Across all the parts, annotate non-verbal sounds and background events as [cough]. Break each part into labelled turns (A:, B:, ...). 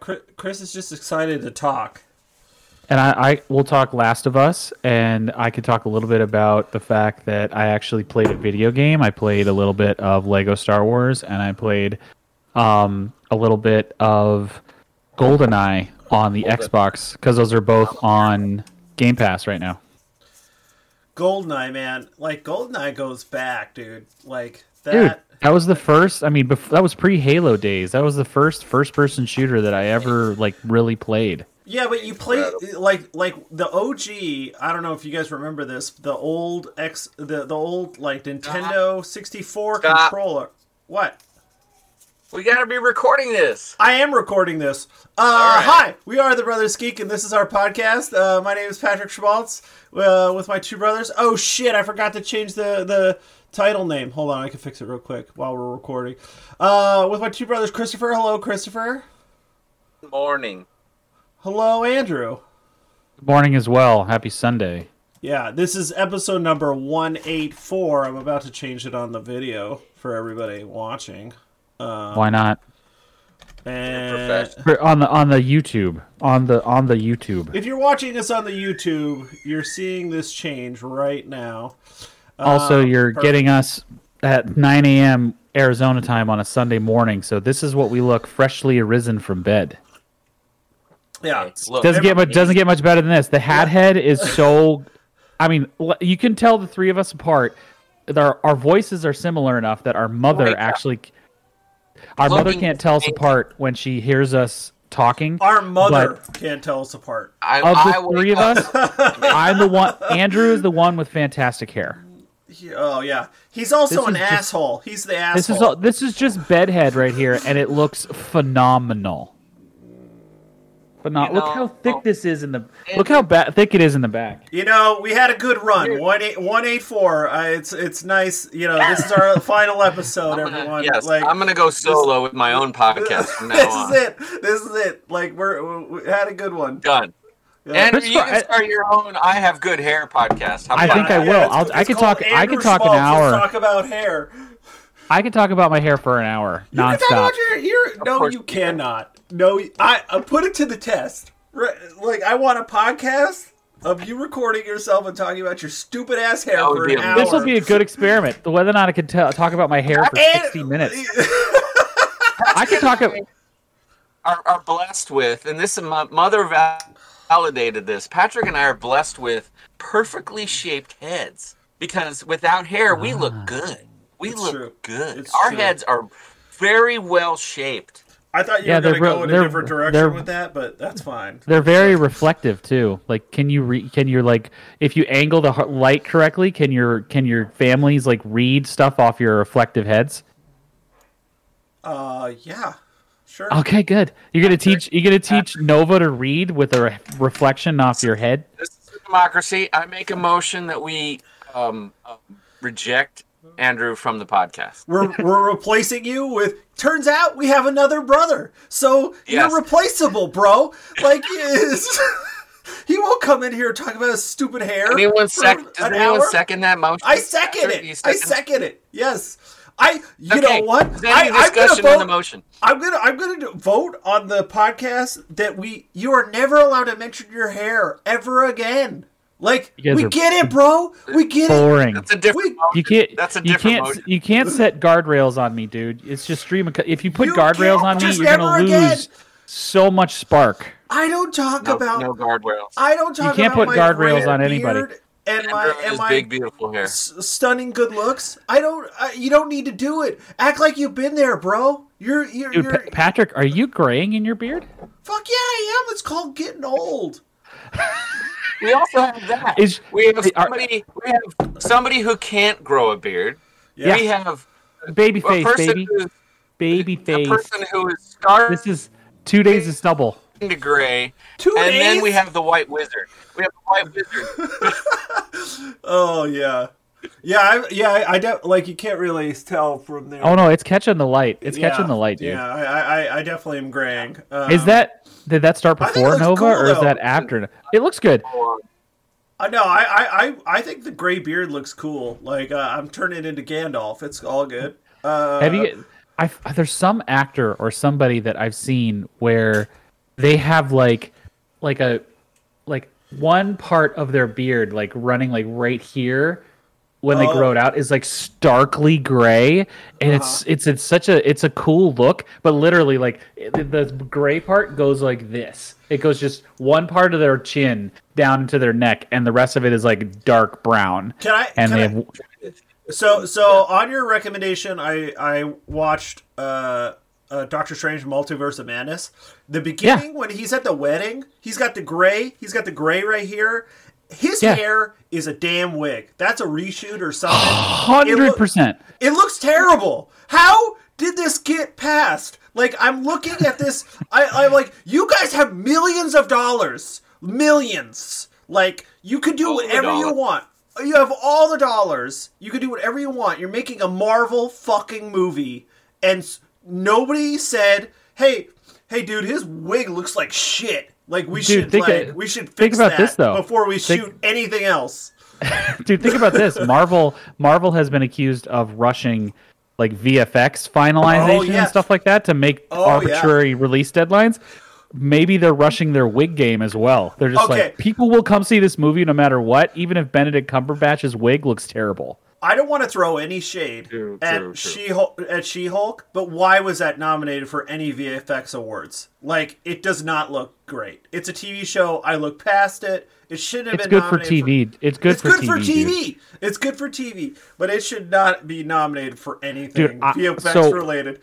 A: Chris, is just excited to talk.
B: And I, I will talk Last of Us, and I could talk a little bit about the fact that I actually played a video game. I played a little bit of Lego Star Wars, and I played um, a little bit of GoldenEye on the Xbox because those are both on Game Pass right now.
A: Goldeneye, man, like Goldeneye goes back, dude. Like that.
B: Dude, that was the first. I mean, bef- that was pre Halo days. That was the first first-person shooter that I ever like really played.
A: Yeah, but you play like like the OG. I don't know if you guys remember this. The old X, the the old like Nintendo sixty four
C: Stop.
A: controller. What?
C: We gotta be recording this.
A: I am recording this. Uh,
C: right.
A: Hi, we are the Brothers Geek, and this is our podcast. Uh, my name is Patrick Schmaltz uh, with my two brothers. Oh shit, I forgot to change the the title name. Hold on, I can fix it real quick while we're recording. Uh, with my two brothers, Christopher. Hello, Christopher.
C: Good Morning.
A: Hello, Andrew.
B: Good morning as well. Happy Sunday.
A: Yeah, this is episode number 184. I'm about to change it on the video for everybody watching.
B: Why not?
A: And
B: On the on the YouTube on the on the YouTube.
A: if you're watching us on the YouTube, you're seeing this change right now.
B: Also,
A: Um,
B: you're
A: perfect.
B: getting us at 9 a.m. Arizona time on a Sunday morning, so this is what we look freshly arisen from bed.
A: Yeah.
C: Look,
B: Doesn't get much doesn't get much better than this. The hat head is so. I mean, you can tell the three of us apart. Our, our voices are similar enough that our mother
C: my
B: actually, our mother can't tell us apart when she hears us talking.
A: Our mother can't tell us apart.
C: I,
B: Of the
C: wake
B: three of us, I'm the one. Andrew is the one with fantastic hair.
A: He- oh yeah, he's also
B: This
A: an
B: is just-
A: asshole. He's the asshole.
B: This is all, this is just bedhead right here, and it looks phenomenal. Phenom-
C: You
B: look
C: know,
B: how thick
C: oh,
B: this is in the. Look how ba- thick it is in the back.
A: You know, we had a good run. One eight one eight four. Uh, it's it's nice. You know, this is our [laughs] final episode,
C: I'm gonna-
A: everyone.
C: yes,
A: like
C: I'm gonna go solo with my own podcast from [laughs] now
A: this
C: on.
A: is it. This is it. Like we're we had a good one.
C: Done.
A: Yeah.
C: Andrew,
B: Chris,
C: you
B: I-
C: can start your own "I Have Good Hair" podcast. How
B: I
C: about
B: think I
C: that?
B: will.
A: it's-
B: I'll-
A: it's
B: I could
A: called
B: talk- I
A: Andrew
B: could talk an hour.
A: Let's talk about hair.
B: I can talk about my hair for an hour,
A: You can talk about your hair. No,
C: course
A: you
C: you
A: cannot. No, I, I put it to the test. Right, like I want a podcast of you recording yourself and talking about your stupid ass hair
C: That would
A: for
C: be
A: an hour.
B: This will be a good experiment. Whether or not I can tell talk about my hair for
A: And-
B: 60 minutes. [laughs] I can talk. About,
C: Are, are blessed with, and this is my mother val- validated this. Patrick and I are blessed with perfectly shaped heads because without hair, we look good. We
A: It's
C: look
A: true.
C: good.
A: It's
C: Our
A: true.
C: heads are very well shaped.
A: I thought you
B: Yeah,
A: were going to go in a different direction with that, but that's fine.
B: they're very reflective too. Like, can you re- can you like if you angle the light correctly, can your can your families like read stuff off your reflective heads?
A: Uh, yeah, sure.
B: Okay, good. You're gonna teach you're gonna teach Nova to read with a re- reflection off your head.
C: This is democracy. I make a motion that we um, um, reject Andrew from the podcast.
A: We're we're replacing you with. Turns out we have another brother, so
C: Yes.
A: you're replaceable, bro. Like [laughs] is. [laughs] He won't come in here and talk about his stupid hair.
C: Anyone
A: for
C: sec- does
A: an
C: anyone
A: hour.
C: second that motion?
A: I second
C: Patrick, you
A: it. I second it. Yes. I. You
C: Okay,
A: know what?
C: Is there
A: I,
C: any
A: I'm gonna
C: discussion on the
A: vote.
C: motion?
A: I'm gonna. I'm gonna vote on the podcast that we. You are never allowed to mention your hair ever again. Like we get it, bro. We get it.
B: Boring.
C: That's a different.
A: We-
B: You can't.
C: That's a different.
B: you can't.
C: motion.
B: You can't set guardrails on me, dude. It's just stream. ac- If you put
A: You
B: guardrails on me, you're gonna lose
A: again.
B: so much spark.
A: I don't talk
C: No,
A: about.
C: no guardrails.
A: I don't talk You
B: can't
A: about
B: put
A: my
B: guardrails on anybody.
A: Beard And my
C: Andrew
A: and my
C: big, beautiful hair.
A: s- stunning good looks. I don't. I, you don't need to do it. Act like you've been there, bro. You're you're,
B: Dude,
A: you're
B: Pa- Patrick, are you graying in your beard?
A: fuck yeah, I am. It's called getting old. [laughs]
C: We also have that.
B: Is-
C: we have
B: are-
C: somebody. We have somebody who can't grow a beard.
A: Yeah.
C: We have
B: Baby
C: a
B: face,
C: person
B: baby,
C: who's
B: baby
C: a
B: face.
C: person who is starting
B: This is two days of stubble.
C: To gray,
A: Two
C: and then we have the white wizard. We have the white wizard. [laughs]
A: Oh yeah, yeah, I, yeah. I, I de- like you can't really tell from there.
B: Oh no, it's catching the light. It's
A: Yeah,
B: catching the light, dude.
A: Yeah, I, I, I definitely am graying. Um,
B: Is that did that start
A: I think it
B: before Nova
A: cool,
B: or is that after? It looks good.
A: Uh, no, I, I, I, I think the gray beard looks cool. Like uh, I'm turning into Gandalf. It's all good. Uh,
B: Have you? I there's some actor or somebody that I've seen where they have like like a like one part of their beard like running like right here when they
A: Oh.
B: grow it out is like starkly gray and it's
A: Uh-huh.
B: it's it's such a it's a cool look but literally like the, the gray part goes like this it goes just one part of their chin down into their neck and the rest of it is like dark brown
A: Can I?
B: and
A: can
B: they
A: I-
B: have
A: So, so on your recommendation, I I watched uh, uh, Doctor Strange: Multiverse of Madness. The beginning when he's at the wedding, he's got the gray. He's got the gray right here. His
B: Yeah.
A: hair is a damn wig. That's a reshoot or something.
B: hundred percent
A: It looks terrible. How did this get passed? Like I'm looking at this, [laughs] I, I'm like, you guys have millions of dollars, millions. Like you could do
C: All
A: whatever you want. You have all the dollars. You could do whatever you want. You're making a Marvel fucking movie, and s- nobody said, "Hey, hey, dude, his wig looks like shit." Like we
B: Dude,
A: should like
B: of-
A: we should fix
B: think about
A: that
B: this, though.
A: before we
B: Think-
A: shoot anything else. [laughs]
B: Dude, think about this. Marvel Marvel has been accused of rushing like VFX finalization
A: Oh, yeah.
B: and stuff like that to make
A: Oh, yeah.
B: arbitrary release deadlines. Maybe they're rushing their wig game as well. They're just
A: Okay.
B: like people will come see this movie no matter what, even if Benedict Cumberbatch's wig looks terrible.
A: I don't want to throw any shade
C: True,
A: at
C: true, true.
A: She at She Hulk, but why was that nominated for any VFX awards? Like, it does not look great. It's a TV show. I look past it. It shouldn't have
B: It's
A: been
B: good for
A: nominated
B: TV. It's good for V.
A: it's
B: for
A: good
B: TV.
A: for
B: dude.
A: TV. It's good for TV, but it should not be nominated for anything
B: Dude, I-
A: VFX
B: so-
A: related.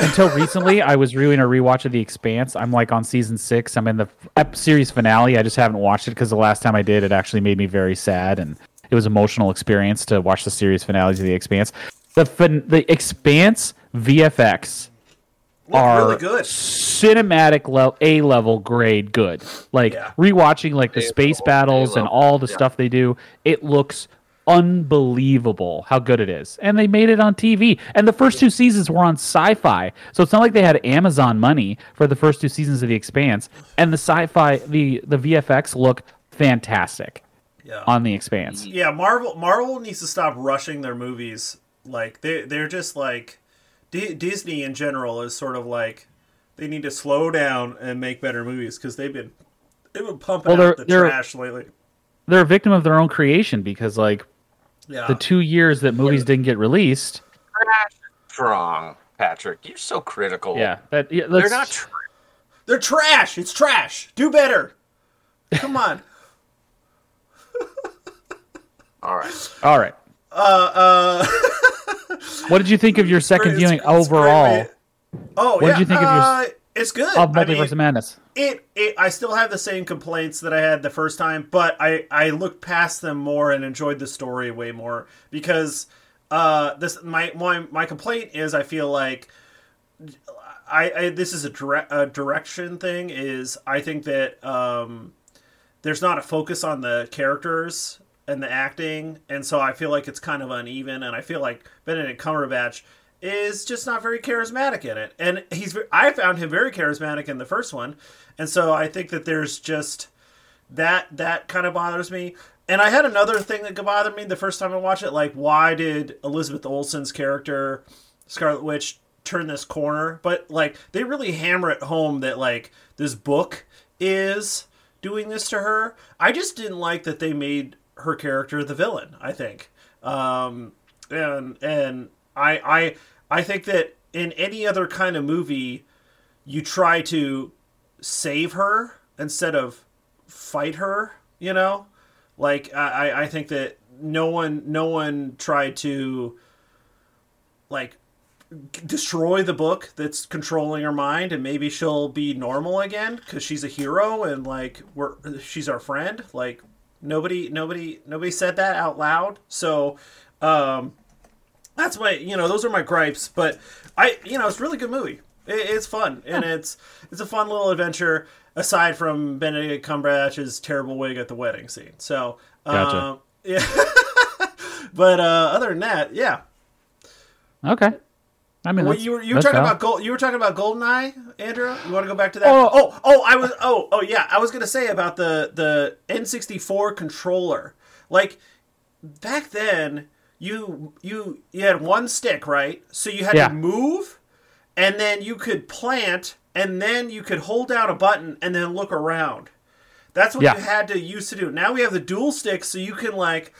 B: Until recently, I was doing a rewatch of The Expanse. I'm like on season six. I'm in the ep- series finale. I just haven't watched it because the last time I did, it actually made me very sad, and it was an emotional experience to watch the series finales of The Expanse. The fin- the Expanse VFX
A: Look
B: are
A: really good.
B: cinematic level A level grade good. Like
A: Yeah.
B: rewatching like the
C: A
B: space
C: level,
B: battles
C: A
B: and all the
C: yeah.
B: stuff they do, it looks unbelievable how good it is. And they made it on TV. And the first two seasons were on sci-fi. So it's not like they had Amazon money for the first two seasons of The Expanse. And the sci-fi the the VFX look fantastic
A: Yeah.
B: on The Expanse.
A: yeah, Marvel Marvel needs to stop rushing their movies. Like they they're just like D- Disney in general is sort of like they need to slow down and make better movies because they've been they've been pumping
B: Well, they're-
A: out the trash lately.
B: They're a victim of their own creation because like
A: Yeah,
B: the two years that movies didn't get released.
C: Strong, Patrick. You're so critical.
B: Yeah, that yeah,
C: They're not true.
A: they're trash. It's trash. Do better. Come on.
C: All right.
B: All right.
A: uh, uh, [laughs]
B: What did you think of your second
A: It's-
B: viewing
A: it's great.
B: overall
A: Oh,
B: What did
A: yeah.
B: you think of your-
A: uh, It's good.
B: of
A: I mean,
B: of Madness?
A: it, it. I still have the same complaints that I had the first time, but I I looked past them more and enjoyed the story way more because uh this my my my complaint is I feel like I, I this is a, dire- a direction thing is I think that um there's not a focus on the characters and the acting, and so I feel like it's kind of uneven. And I feel like Benedict Cumberbatch is just not very charismatic in it, and he's I found him very charismatic in the first one, and so I think that there's just that that kind of bothers me. And I had another thing that bothered me the first time I watched it, like why did Elizabeth Olsen's character Scarlet Witch turn this corner? But like they really hammer it home that like this book is doing this to her. I just didn't like that they made her character the villain. I think, um, and and I I I think that in any other kind of movie, you try to save her instead of fight her. You know, like I I- think that no one no one tried to like destroy the book that's controlling her mind and maybe she'll be normal again because she's a hero and like we're she's our friend. Like nobody nobody nobody said that out loud. So um that's my you know those are my gripes but i you know it's a really good movie. It, it's fun and it's it's a fun little adventure aside from benedict cumberbatch's terrible wig at the wedding scene. So
B: Gotcha.
A: um, [laughs] yeah. But uh other than that yeah.
B: Okay. I mean,
A: well, you were you were talking
B: valid.
A: about gold. You were talking about Goldeneye, Andrew. You want to go back to that?
B: Oh.
A: oh, oh, I was. Oh, oh, yeah. I was gonna say about the the N64 controller. Like back then, you you you had one stick, right? So you had
B: Yeah.
A: to move, and then you could plant and then you could hold down a button and then look around. That's what
B: Yeah.
A: you had to use to do. Now we have the dual stick, so you can like,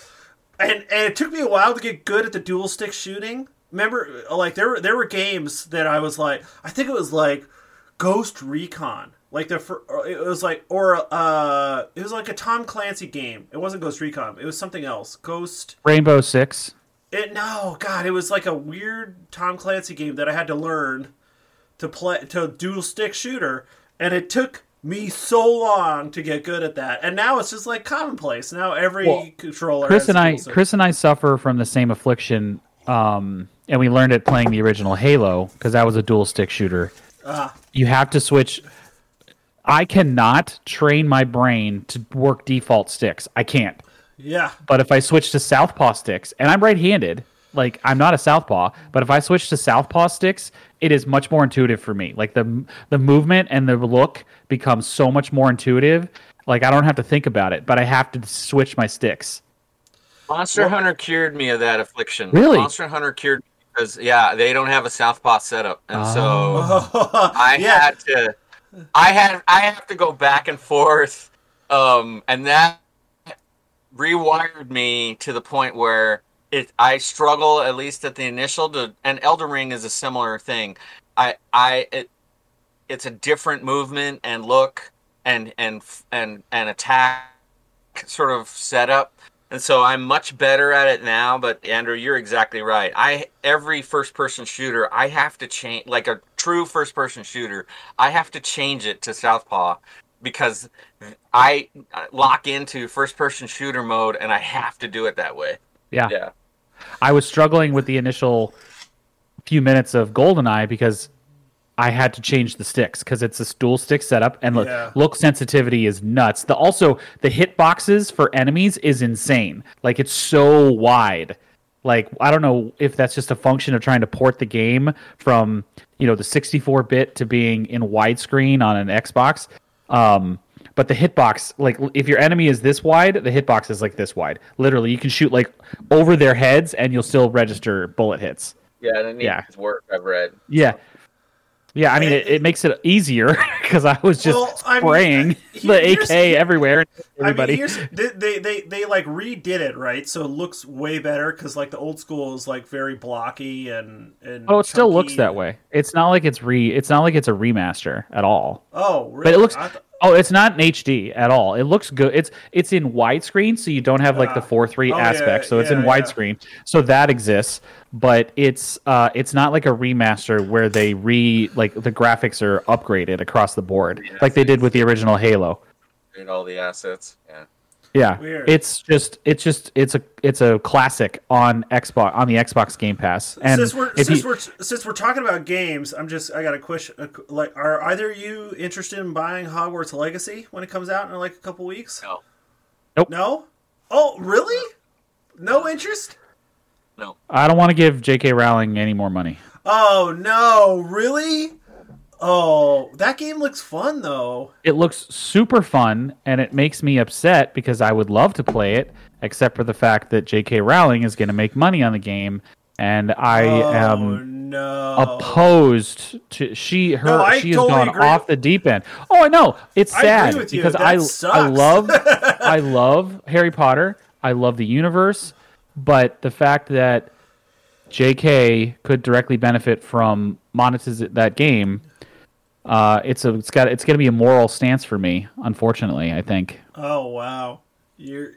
A: and and it took me a while to get good at the dual stick shooting. Remember, like there were there were games that I was like, I think it was like Ghost Recon, like the fir- it was like or uh it was like a Tom Clancy game. It wasn't Ghost Recon. It was something else. Ghost.
B: Rainbow Six.
A: It no, God, it was like a weird Tom Clancy game that I had to learn to play to dual stick shooter, and it took me so long to get good at that. And now it's just like commonplace. Now every
B: Well,
A: controller.
B: Chris
A: has
B: and I. Chris and I suffer from the same affliction, um, and we learned it playing the original Halo because that was a dual stick shooter.
A: Ah.
B: You have to switch. I cannot train my brain to work default sticks. I can't.
A: Yeah,
B: But if I switch to southpaw sticks, and I'm right-handed, like I'm not a southpaw, but if I switch to southpaw sticks, it is much more intuitive for me. Like the the movement and the look becomes so much more intuitive. Like I don't have to think about it, but I have to switch my sticks.
C: Monster Hunter cured me of that affliction.
B: Really?
C: Monster Hunter cured me because yeah, they don't have a Southpaw setup, and so
B: Oh.
C: I [laughs]
A: yeah.
C: had to, I had, I have to go back and forth, um, and that rewired me to the point where it, I struggle at least at the initial. To, and Elden Ring is a similar thing. I, I, it, it's a different movement and look and and and and attack sort of setup. And so I'm much better at it now, but Andrew, you're exactly right. I every first person shooter, I have to change like a true first person shooter, I have to change it to southpaw because I uh, lock into first person shooter mode and I have to do it that way.
B: Yeah.
C: Yeah.
B: I was struggling with the initial few minutes of GoldenEye because I had to change the sticks because it's a dual stick setup and look,
A: Yeah.
B: look sensitivity is nuts. The also the hit boxes for enemies is insane. Like it's so wide. Like I don't know if that's just a function of trying to port the game from you know the 64 bit to being in widescreen on an Xbox. Um, but the hitbox, like if your enemy is this wide, the hitbox is like this wide. Literally, you can shoot like over their heads and you'll still register bullet hits.
C: Yeah, it needs
B: Yeah.
C: work, I've read.
B: Yeah. Yeah, I mean, it, it makes it easier [laughs] because I was just
A: Well, I mean,
B: spraying [laughs]
A: he-
B: the AK everywhere.
A: I
B: Everybody.
A: mean, here's, they, they they they like redid it right, so it looks way better because like the old school is like very blocky and and.
B: oh, it still looks
A: chunky.
B: that way. It's not like it's re. It's not like it's a remaster at all.
A: Oh, really?
B: But it looks.
A: I th-
B: Oh, it's not in HD at all. It looks good. It's it's in widescreen, so you don't have like the
A: Ah.
B: four three
A: Oh, yeah,
B: aspect. So it's in
A: yeah, yeah.
B: widescreen. So that exists, but it's uh it's not like a remaster where they re like the graphics are upgraded across the board,
C: Yeah,
B: like they did with the original Halo.
C: Read all the assets. Yeah.
B: Yeah,
A: Weird.
B: it's just it's just it's a it's a classic on Xbox on the Xbox Game Pass. And
A: since we're since
B: you,
A: we're since we're talking about games, I'm just I got a question. Like, are either you interested in buying Hogwarts Legacy when it comes out in like a couple weeks?
C: No.
A: No. Oh, really? No interest?
C: No.
B: I don't want to give J.K. Rowling any more money.
A: Oh no! Really? Oh, that game looks fun though.
B: it looks super fun and it makes me upset because I would love to play it, except for the fact that J.K. Rowling is going to make money on the game, and I
A: oh
B: am
A: no!
B: opposed to she her
A: No,
B: she has
A: totally
B: gone
A: agree.
B: off the deep end. Oh, I know it's
A: I
B: sad
A: you.
B: because
A: That
B: I I love [laughs] I love Harry Potter. I love the universe, but the fact that J.K. could directly benefit from monetize that game. Uh, it's a it's got it's gonna be a moral stance for me. Unfortunately, I think.
A: Oh wow, you're.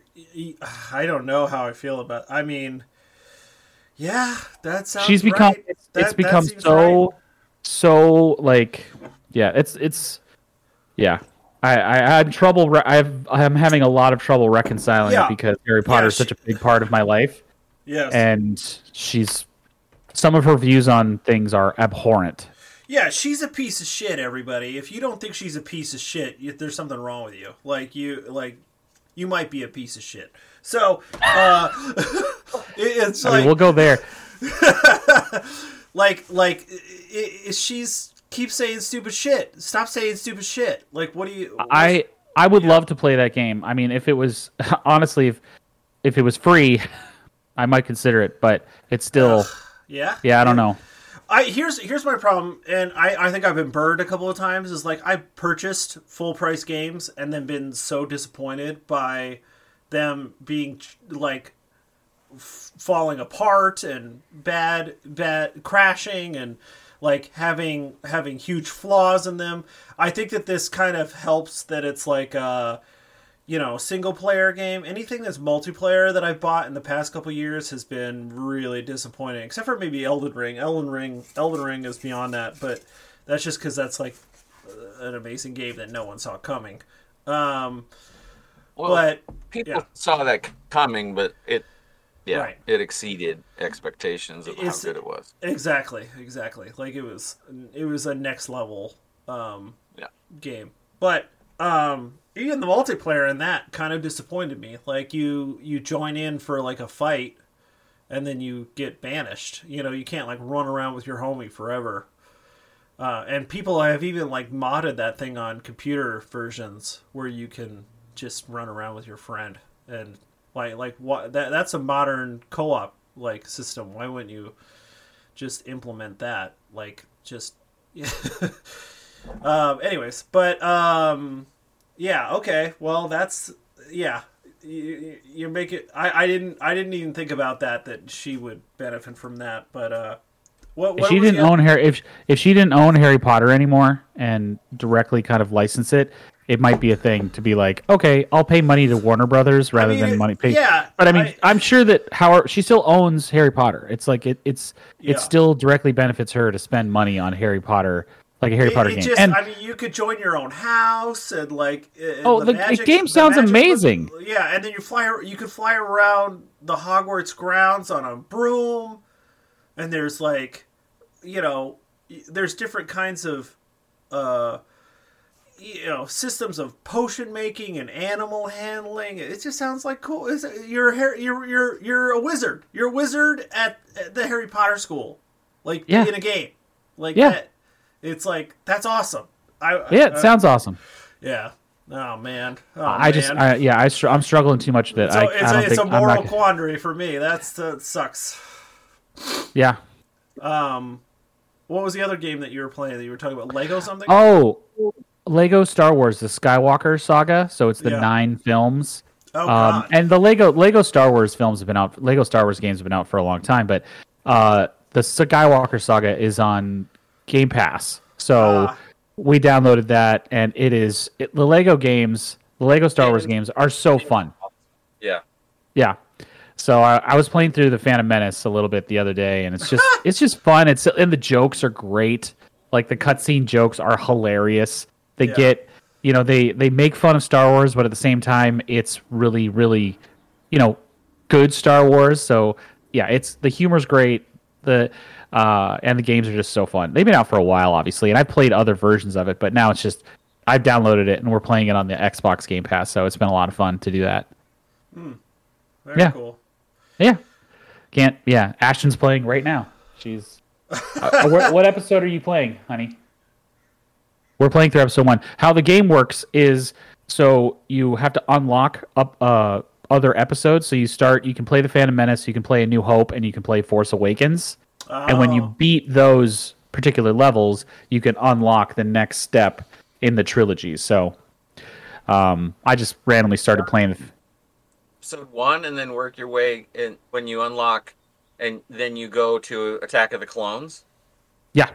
A: I don't know how I feel about. I mean, yeah, that sounds.
B: she's become
A: right.
B: it's,
A: That-
B: it's become so
A: right.
B: so like yeah it's it's yeah I, I had trouble re- I've I'm having a lot of trouble reconciling
A: Yeah.
B: it because Harry Potter is
A: she-
B: such a big part of my life
A: Yes.
B: and she's some of her views on things are abhorrent
A: yeah, she's a piece of shit. Everybody, if you don't think she's a piece of shit, there's something wrong with you. Like you, like you might be a piece of shit. So, uh, [laughs] it- it's
B: I
A: like
B: mean we'll go there [laughs]
A: like like i i she's keep saying stupid shit. Stop saying stupid shit. Like, what do you?
B: I I would love to play that game I mean if it was [laughs] honestly if if it was free I might consider it but it's still [sighs]
A: yeah
B: yeah I don't know
A: I here's here's my problem, and I I think I've been burned a couple of times. Is like I purchased full price games and then been so disappointed by them being like f- falling apart and bad bad crashing and like having having huge flaws in them. I think that this kind of helps that it's like uh you know, single player game, anything that's multiplayer that I've bought in the past couple years has been really disappointing. Except for maybe Elden Ring. Elden Ring, Elden Ring is beyond that, but that's just because that's like uh, an amazing game that no one saw coming. Um,
C: Well,
A: but
C: people
A: yeah.
C: saw that coming, but it, yeah,
A: Right.
C: it exceeded expectations of
A: It's-
C: how good it was.
A: exactly, exactly, like it was, it was a next level um,
C: Yeah.
A: game. But um, even the multiplayer in that kind of disappointed me. Like you, you join in for like a fight, and then you get banished. You know, you can't like run around with your homie forever. Uh, and people have even like modded that thing on computer versions where you can just run around with your friend and like like what that that's a modern co-op like system. Why wouldn't you just implement that? Like just um [laughs] anyways, but um yeah, okay. Well, that's yeah. You, you make it. I, I didn't. I didn't even think about that. That she would benefit from that. But uh, what?
B: If
A: what
B: she didn't
A: the-
B: own Harry, if if she didn't own Harry Potter anymore and directly kind of license it, it might be a thing to be like, okay, I'll pay money to Warner Brothers rather
A: mean,
B: than money pay.
A: yeah,
B: but I mean,
A: I-
B: I, am sure that Howard she still owns Harry Potter. It's like it, it's
A: Yeah.
B: it still directly benefits her to spend money on Harry Potter, like a Harry
A: It,
B: Potter
A: it
B: game.
A: just.
B: and
A: I mean, you could join your own house and like. uh,
B: Oh, the- the
A: magic-
B: game sounds
A: magic-
B: amazing.
A: Yeah, and then you fly. You could fly around the Hogwarts grounds on a broom, and there's like, you know, there's different kinds of, uh, you know, systems of potion making and animal handling. It just sounds like cool. It's, you're a you're you're you're a wizard. You're a wizard at, at the Harry Potter school, like
B: Yeah.
A: in a game, like
B: Yeah.
A: that. It's like that's awesome. I
B: yeah, it
A: uh,
B: sounds awesome.
A: yeah. Oh man. Oh,
B: I just. I, yeah, I str- I'm struggling too much that
A: So
B: I,
A: it's,
B: I
A: a,
B: don't
A: it's
B: think
A: a moral
B: not.
A: quandary for me. That's that sucks.
B: Yeah.
A: Um, what was the other game that you were playing? That you were talking about Lego something?
B: Oh, Lego Star Wars, the Skywalker saga. So it's the
A: Yeah.
B: nine films.
A: Oh,
B: Um, and the Lego Lego Star Wars films have been out. Lego Star Wars games have been out for a long time, but uh, the Skywalker saga is on Game Pass. So
A: Ah.
B: we downloaded that, and it is it, the Lego games. The Lego Star Wars games are so fun.
C: Yeah.
B: Yeah. So I, I was playing through the Phantom Menace a little bit the other day, and it's just it's just fun. It's and the jokes are great. Like the cutscene jokes are hilarious. They
A: Yeah.
B: get you know they they make fun of Star Wars, but at the same time, it's really really you know good Star Wars. So yeah, it's the humor's great. The uh, and the games are just so fun. They've been out for a while, obviously, and I've played other versions of it, but now it's just I've downloaded it and we're playing it on the Xbox Game Pass. So it's been a lot of fun to do that.
A: Very
B: yeah.
A: cool.
B: Yeah. Can't. Yeah. Ashton's playing right now. She's. uh, what, what episode are you playing, honey? We're playing through episode one. How the game works is so you have to unlock up uh, other episodes. So you start. You can play the Phantom Menace. You can play A New Hope, and you can play Force Awakens. And when you
A: Oh.
B: beat those particular levels, you can unlock the next step in the trilogy. So, um, I just randomly started playing.
C: Episode one, and then work your way in when you unlock, and then you go to Attack of the Clones.
B: Yeah.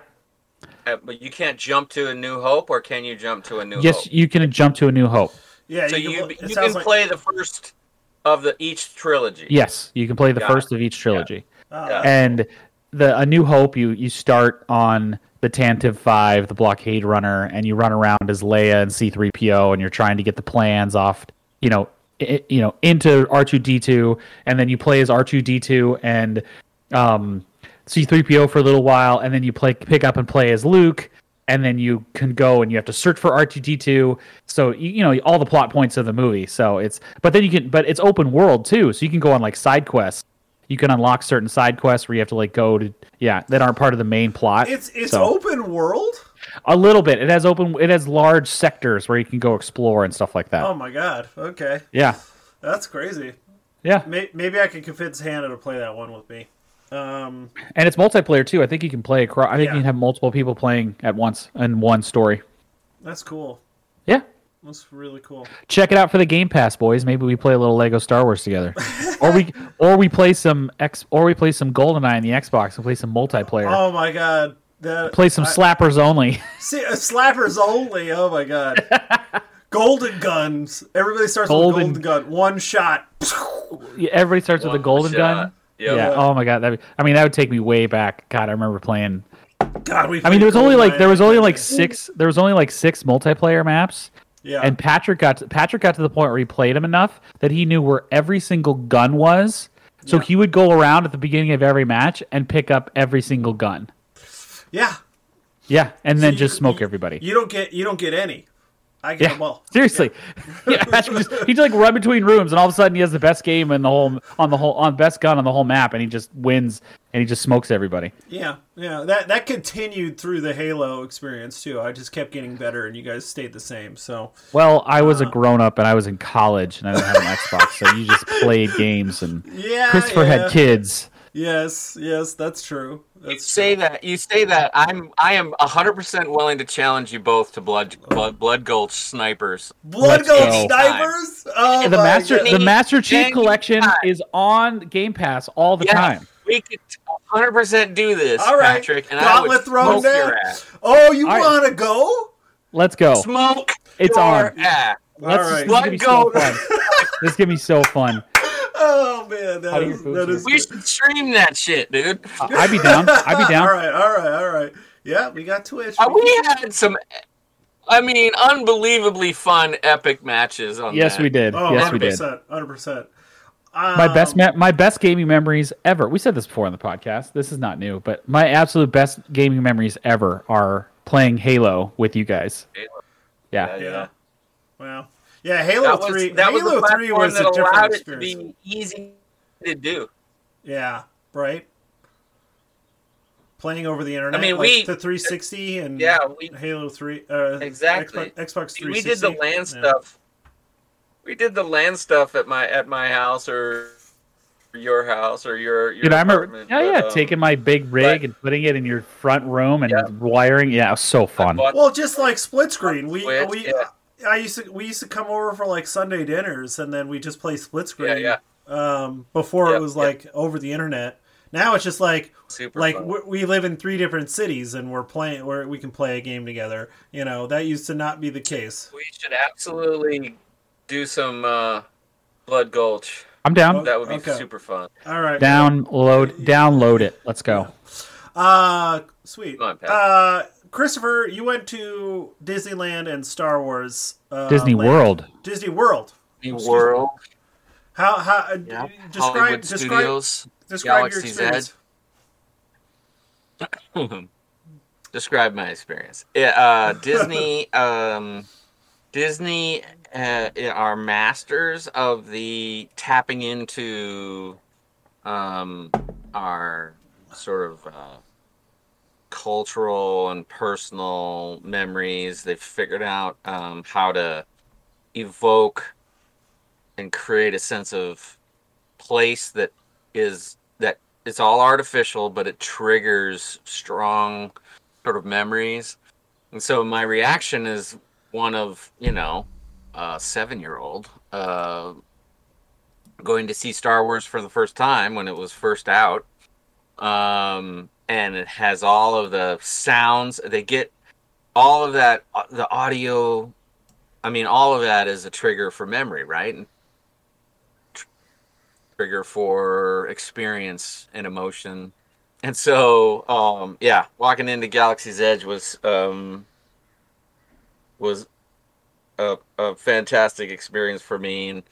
C: Uh, but you can't jump to a New Hope, or can you jump to a New
B: Yes,
C: Hope?
B: Yes, you can jump to A New Hope.
A: Yeah,
C: So
A: you,
C: you
A: can,
C: you
A: it
C: can
A: like,
C: play the first of the each trilogy.
B: Yes, you can play the
C: Got
B: first of each trilogy.
A: uh,
B: And the A New Hope, you you start on the Tantive Five, the blockade runner, and you run around as Leia and C three PO, and you're trying to get the plans off, you know, i you know, into R two D two, and then you play as R two D two and um, C three PO for a little while, and then you play pick up and play as Luke. And then you can go and you have to search for R two D two. So you, you know all the plot points of the movie. So it's but then you can but it's open world too. So you can go on like side quests you can unlock certain side quests where you have to like go to yeah that aren't part of the main plot
A: it's it's
B: So,
A: open world.
B: a little bit it has open it has large sectors where you can go explore and stuff like that
A: Oh my god. Okay,
B: yeah
A: that's crazy.
B: yeah
A: Maybe I can convince Hannah to play that one with me. Um,
B: And it's multiplayer too. I think you can play across. I think
A: Yeah.
B: you can have multiple people playing at once in one story.
A: that's cool.
B: Yeah.
A: That's really cool.
B: Check it out for the Game Pass, boys. Maybe we play a little Lego Star Wars together, or we [laughs] or we play some X or we play some GoldenEye in the Xbox and play some multiplayer.
A: Oh my god. That,
B: play some
A: I-
B: slappers only. [laughs]
A: See, uh, slappers only. Oh my god. [laughs] golden guns. Everybody starts
B: Golden-
A: with a golden gun. One shot.
B: Yeah, Everybody starts with a golden
C: shot.
B: gun.
C: Yep.
B: Yeah. Oh my god. That. I mean, that would take me way back. God, I remember playing.
A: God, we.
B: I mean, there was only like there was only like
A: six.
B: six. There was only like six multiplayer maps.
A: Yeah.
B: And Patrick got to, Patrick got to the point where he played him enough that he knew where every single gun was. So
A: Yeah.
B: he would go around at the beginning of every match and pick up every single gun.
A: yeah.
B: Yeah, and then
A: you-
B: just smoke
A: you-
B: everybody.
A: You don't get. You don't get any. I get
B: yeah,
A: them all.
B: seriously. Yeah. Patrick just he just like run between rooms, and all of a sudden he has the best game in the whole on the whole on best gun on the whole map, and he just wins and he just smokes everybody.
A: Yeah, yeah. That that continued through the Halo experience too. I just kept getting better, and you guys stayed the same. So
B: Well, I was
A: Uh.
B: a grown up and I was in college and I didn't have an Xbox, so you just played games and [laughs]
A: yeah,
B: Christopher
A: yeah.
B: had kids.
A: Yes, yes, that's true.
C: You
A: That's
C: say that. You say that. I'm. I am hundred percent willing to challenge you both to blood blood blood gulch snipers.
A: Blood
B: Let's
A: Gold
B: go.
A: snipers. Oh
B: the master
A: God.
B: the Master Chief
C: Any
B: collection
C: time.
B: is on Game Pass all the
C: Yeah.
B: time.
C: We could hundred percent do this,
A: All right.
C: Patrick. And
A: Gauntlet
C: I would
A: thrown
C: smoke
A: down. Oh, you
B: All right.
A: want to go?
B: Let's go.
C: Smoke.
B: It's
C: your
B: on.
C: Ass.
B: Let's
A: All right.
B: this is so
C: Blood
B: fun. this is gonna be so fun. [laughs]
A: Oh man,
B: How
A: that
B: do
A: is,
B: your
A: that
B: boots
A: is.
C: We should stream that shit, dude.
B: I'd be down. I'd be [laughs] down.
A: all right, all right, all right. Yeah, we got Twitch.
C: Uh, we had some. I mean, unbelievably fun, epic matches on
B: Yes,
C: that.
B: we did.
A: Oh,
B: yes, we did.
A: 100%, 100%.
B: My best
A: Um,
B: me- my best gaming memories ever. We said this before on the podcast. This is not new, but my absolute best gaming memories ever are playing Halo with you guys.
C: Halo.
B: Yeah.
C: Yeah, yeah.
A: Wow. Yeah, Halo
C: That was,
A: 3.
C: that
A: Halo
C: the
A: 3
C: platform
A: was a
C: that
A: different
C: allowed it to
A: experience.
C: be easy to do.
A: Yeah, right? Playing over the internet.
C: I mean,
A: like
C: we-
A: the 360 and
C: Yeah, we
A: Halo 3. Uh,
C: Exactly.
A: Xbox, Xbox 360.
C: we did the LAN
A: Yeah.
C: stuff. We did the LAN stuff at my at my house or your house or your your
B: Dude, I remember,
C: apartment,
B: yeah, yeah,
C: um,
B: taking my big rig
C: but-
B: and putting it in your front room and
C: Yeah.
B: wiring. Yeah, it was so fun.
C: bought-
A: Well, just like split screen. We
C: Switch,
A: we
C: yeah.
A: I used to we used to come over for like Sunday dinners and then we just play split screen.
C: Yeah,
A: Um, before
C: Yeah,
A: it was
C: yeah.
A: like over the internet. Now it's just like
C: super
A: like
C: fun.
A: we, we live in three different cities and we're playing where we can play a game together. You know that used to not be the case.
C: we should absolutely do some uh, Blood Gulch.
B: I'm down.
C: That would be
A: Okay.
C: super fun.
A: All right,
B: Download, download it. Let's go.
A: Uh, sweet.
C: Come on, Pat.
A: Uh, Christopher, you went to Disneyland and Star Wars. Uh,
B: Disney
A: land-
B: World.
A: Disney World.
C: The
A: Excuse
C: world,
A: How how uh,
C: yeah.
A: describe
C: Hollywood
A: describe
C: Studios.
A: describe your
C: Galaxy's
A: experience. [coughs]
C: Describe my experience. Yeah, uh, [laughs] Disney. um, Disney uh, are masters of the tapping into um, our sort of uh, cultural and personal memories. They've figured out um, how to evoke and create a sense of place that is that it's all artificial, but it triggers strong sort of memories. And so my reaction is one of, you know, a seven year old uh, going to see Star Wars for the first time when it was first out. Um, and it has all of the sounds. They get all of that, uh, the audio. I mean, all of that is a trigger for memory, right? Trigger for experience and emotion. And so, um, yeah, walking into Galaxy's Edge was um, was a, a fantastic experience for me. And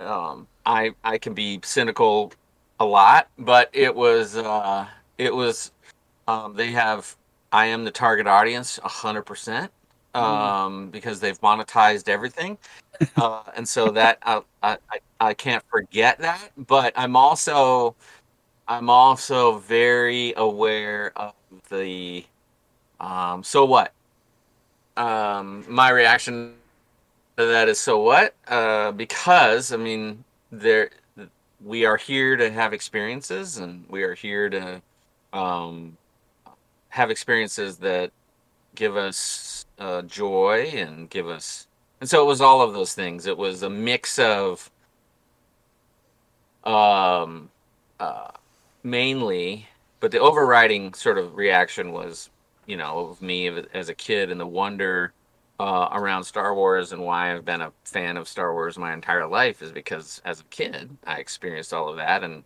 C: um, I I can be cynical a lot, but it was uh, it was um, they have I am the target audience hundred percent um, because they've monetized everything, uh, and so that I, I I- I can't forget that. But I'm also I'm also very aware of the um, so what? Um, my reaction to that is so what? Uh, because I mean there we are here to have experiences, and we are here to um, have experiences that give us uh, joy and give us. And so it was all of those things. It was a mix of um, uh, mainly, but the overriding sort of reaction was, you know, of me as a kid and the wonder uh, around Star Wars and why I've been a fan of Star Wars my entire life is because as a kid I experienced all of that and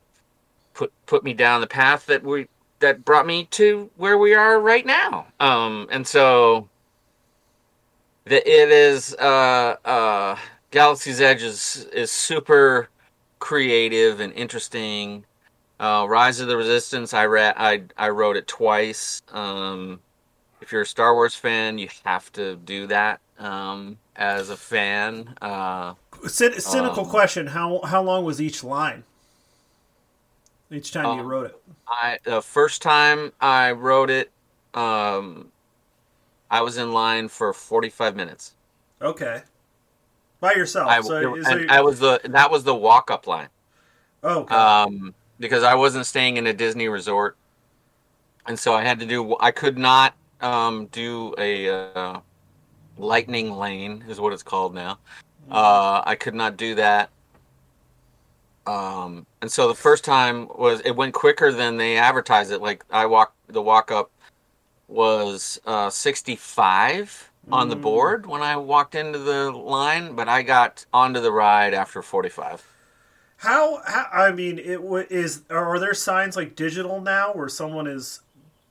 C: put put me down the path that we that brought me to where we are right now. Um, and so the, it is uh, uh, Galaxy's Edge is is super creative and interesting. Uh, Rise of the Resistance, I read, I I rode it twice. Um, if you're a Star Wars fan, you have to do that um, as a fan. Uh,
A: Cyn- cynical um, question: How how long was each line? Each time um, you rode it,
C: I the first time I rode it, um, I was in line for 45 minutes.
A: Okay, by yourself.
C: I,
A: so,
C: so I was the that was the walk up line.
A: Oh, okay.
C: um, because I wasn't staying in a Disney resort, and so I had to do. I could not um, do a uh, lightning lane, is what it's called now. Mm-hmm. Uh, I could not do that. Um, and so the first time was it went quicker than they advertised it. Like I walked the walk up was uh, 65 on the mm. board when I walked into the line, but I got onto the ride after 45.
A: How, how I mean, it is. Are there signs like digital now where someone is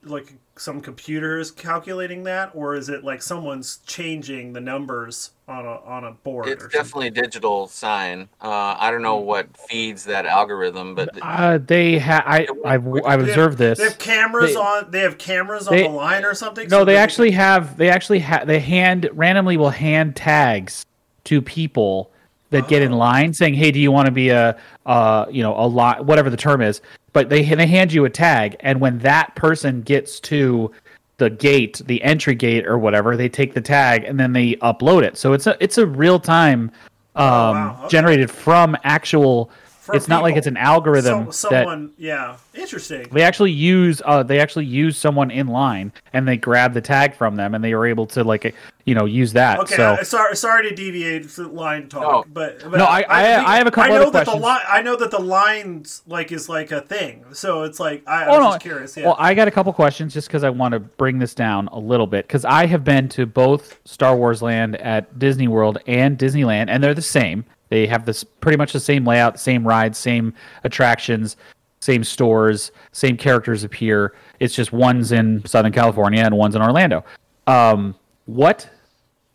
A: like some computers calculating that, or is it like someone's changing the numbers on a on a board?
C: It's definitely a digital sign. Uh, I don't know what feeds that algorithm, but
B: uh, they have. I I've, I've observed
A: have,
B: this.
A: They have cameras they, on. They have cameras they, on the line or something.
B: No, so they actually can... have. They actually have. They hand randomly will hand tags to people that oh. get in oh. line saying, "Hey, do you want to be a, uh, you know, a lot, whatever the term is." But they they hand you a tag, and when that person gets to the gate, the entry gate or whatever, they take the tag and then they upload it. So it's a it's a real time um, oh, wow. okay. generated from actual it's people. not like it's an algorithm.
A: So, someone, that, yeah, interesting.
B: They actually use, uh, they actually use someone in line, and they grab the tag from them, and they were able to like, you know, use that.
A: Okay,
B: so,
A: sorry, sorry to deviate from line talk, no. but, but
B: no, I, I, I, I, have a couple I know
A: that
B: questions.
A: The li- I know that the lines like is like a thing, so it's like I, I was no. just curious. Yeah.
B: Well, I got a couple questions just because I want to bring this down a little bit because I have been to both Star Wars Land at Disney World and Disneyland, and they're the same. They have this pretty much the same layout, same rides, same attractions, same stores, same characters appear. It's just one's in Southern California and one's in Orlando. Um, what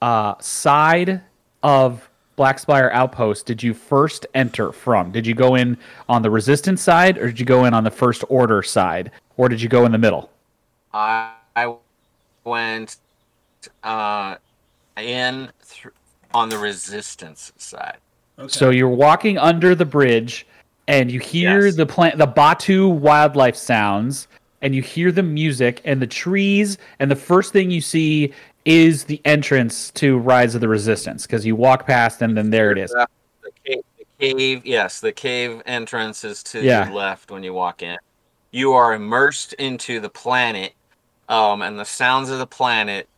B: uh, side of Black Spire Outpost did you first enter from? Did you go in on the Resistance side, or did you go in on the First Order side, or did you go in the middle?
C: I, I went uh, in th- on the Resistance side.
B: Okay. So you're walking under the bridge and you hear yes. the plant the Batuu wildlife sounds and you hear the music and the trees and the first thing you see is the entrance to Rise of the Resistance because you walk past and then there it is.
C: The cave, the cave, yes, the cave entrance is to yeah. the left when you walk in. You are immersed into the planet um, and the sounds of the planet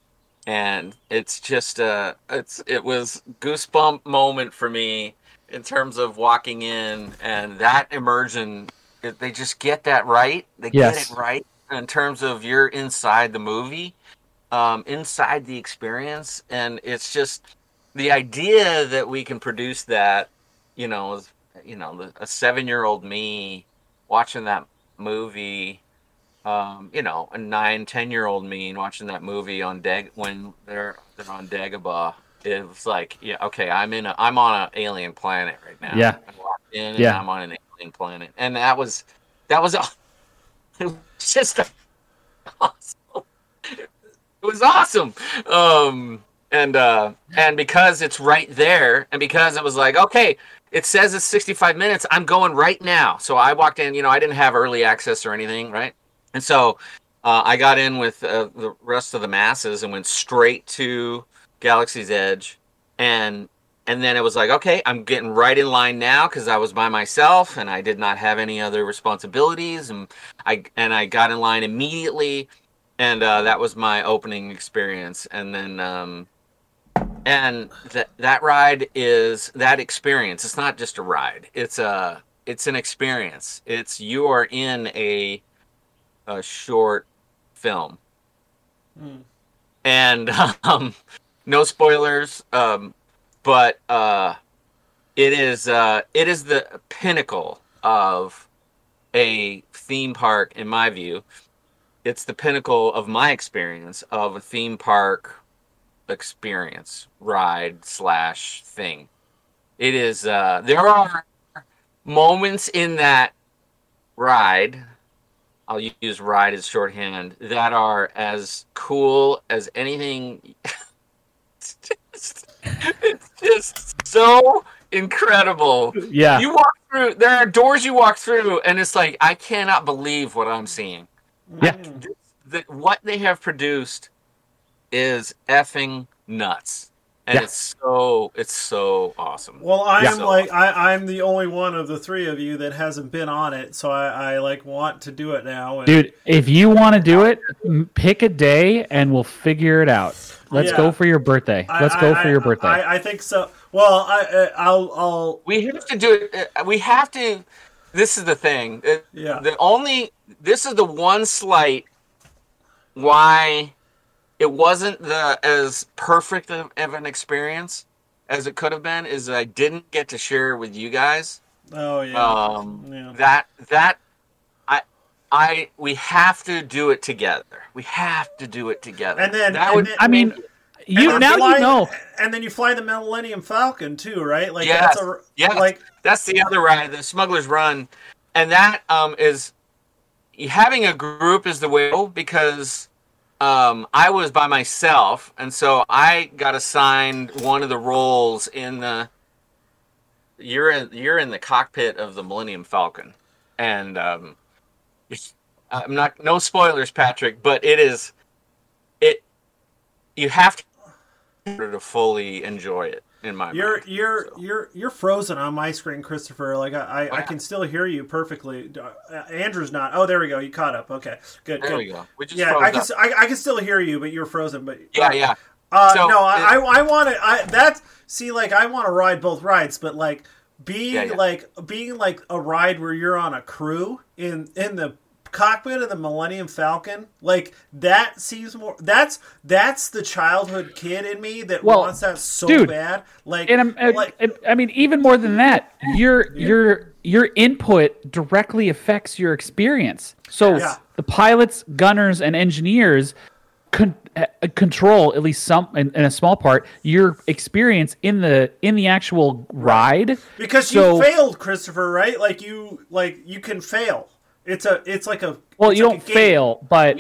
C: and it's just uh it's it was goosebump moment for me in terms of walking in and that immersion they just get that right they yes. get it right in terms of you're inside the movie um, inside the experience and it's just the idea that we can produce that you know you know a seven year old me watching that movie um, you know, a nine, ten year old me watching that movie on Dag when they're they're on Dagobah. It was like, yeah, okay, I'm in a I'm on an alien planet right now.
B: Yeah.
C: I walked in yeah. I'm on an alien planet. And that was that was [laughs] it was just awesome. [laughs] It was awesome. Um and uh and because it's right there and because it was like, okay, it says it's 65 minutes, I'm going right now. So I walked in, you know, I didn't have early access or anything, right? And so uh, I got in with uh, the rest of the masses and went straight to Galaxy's Edge. And and then it was like, okay, I'm getting right in line now because I was by myself and I did not have any other responsibilities, and I and I got in line immediately, and uh, that was my opening experience. And then, um, and that that ride is that experience. It's not just a ride. It's a it's an experience. It's you are in a a short film, and [laughs] um, no spoilers. Um, but uh, it is uh, it is the pinnacle of a theme park, in my view. It's the pinnacle of my experience of a theme park experience, ride slash thing. It is. Uh, there are moments in that ride. I'll use ride as shorthand that are as cool as anything. it's just, it's just so incredible.
B: Yeah.
C: You walk through. There are doors you walk through, and it's like I cannot believe what I'm seeing.
B: Yeah.
C: The, what they have produced is effing nuts, and
B: Yeah.
C: it's so it's so awesome.
A: Well, I
B: Yeah.
A: am like I, I'm the only one of the three of you that hasn't been on it, so I, I like want to do it now. And,
B: Dude, if you want to do it, pick a day and we'll figure it out. Let's
A: Yeah.
B: go for your birthday. Let's go
A: I-
B: for your birthday.
A: I, I think so. Well, I, uh, I'll, I'll.
C: We have to do it. uh, We have to. This is the thing. It-
A: Yeah.
C: The only. This is the one slight why it wasn't the as perfect of, of an experience as it could have been is I didn't get to share with you guys.
A: Oh yeah.
C: Um,
A: Yeah.
C: That that I I we have to do it together. We have to do it together.
A: And then-
C: that
A: and
C: would.
A: then-
B: I mean, you now
A: fly-
B: you know.
A: And then you fly the Millennium Falcon too, right? Like
C: Yes.
A: that's a
C: Yes.
A: like
C: That's the other ride, the Smuggler's Run, and that um, is having a group is the way because um, I was by myself, and so I got assigned one of the roles in the. You're in you're in the cockpit of the Millennium Falcon, and um, [laughs] I'm not no spoilers, Patrick, but it is it. You have to to fully enjoy it in my
A: you're
C: mind.
A: you're you're you're frozen on my screen, Christopher. Like I I, I can still hear you perfectly. Uh, Andrew's not. Oh, there we go. You caught up. Okay, good.
C: There
A: good.
C: we go. We just
A: Yeah, I can I, I can still hear you, but you're frozen. But
C: Yeah, yeah.
A: Uh,
C: So,
A: no, I, I, I want to. I that see, like, I want to ride both rides, but like being
C: Yeah, yeah.
A: like being like a ride where you're on a crew in in the cockpit of the Millennium Falcon, like that seems more. That's that's the childhood kid in me that
B: Well,
A: wants that so
B: dude,
A: bad. Like,
B: And I'm, and-
A: like
B: and- I mean, even more than that, your your your input directly affects your experience. So
A: Yeah.
B: the pilots, gunners, and engineers con- uh, control at least some, in, in a small part, your experience in the in the actual ride.
A: because
B: so-
A: you failed, Christopher, right? Like you like you can fail. It's a it's like a
B: Well, you
A: like
B: don't fail, but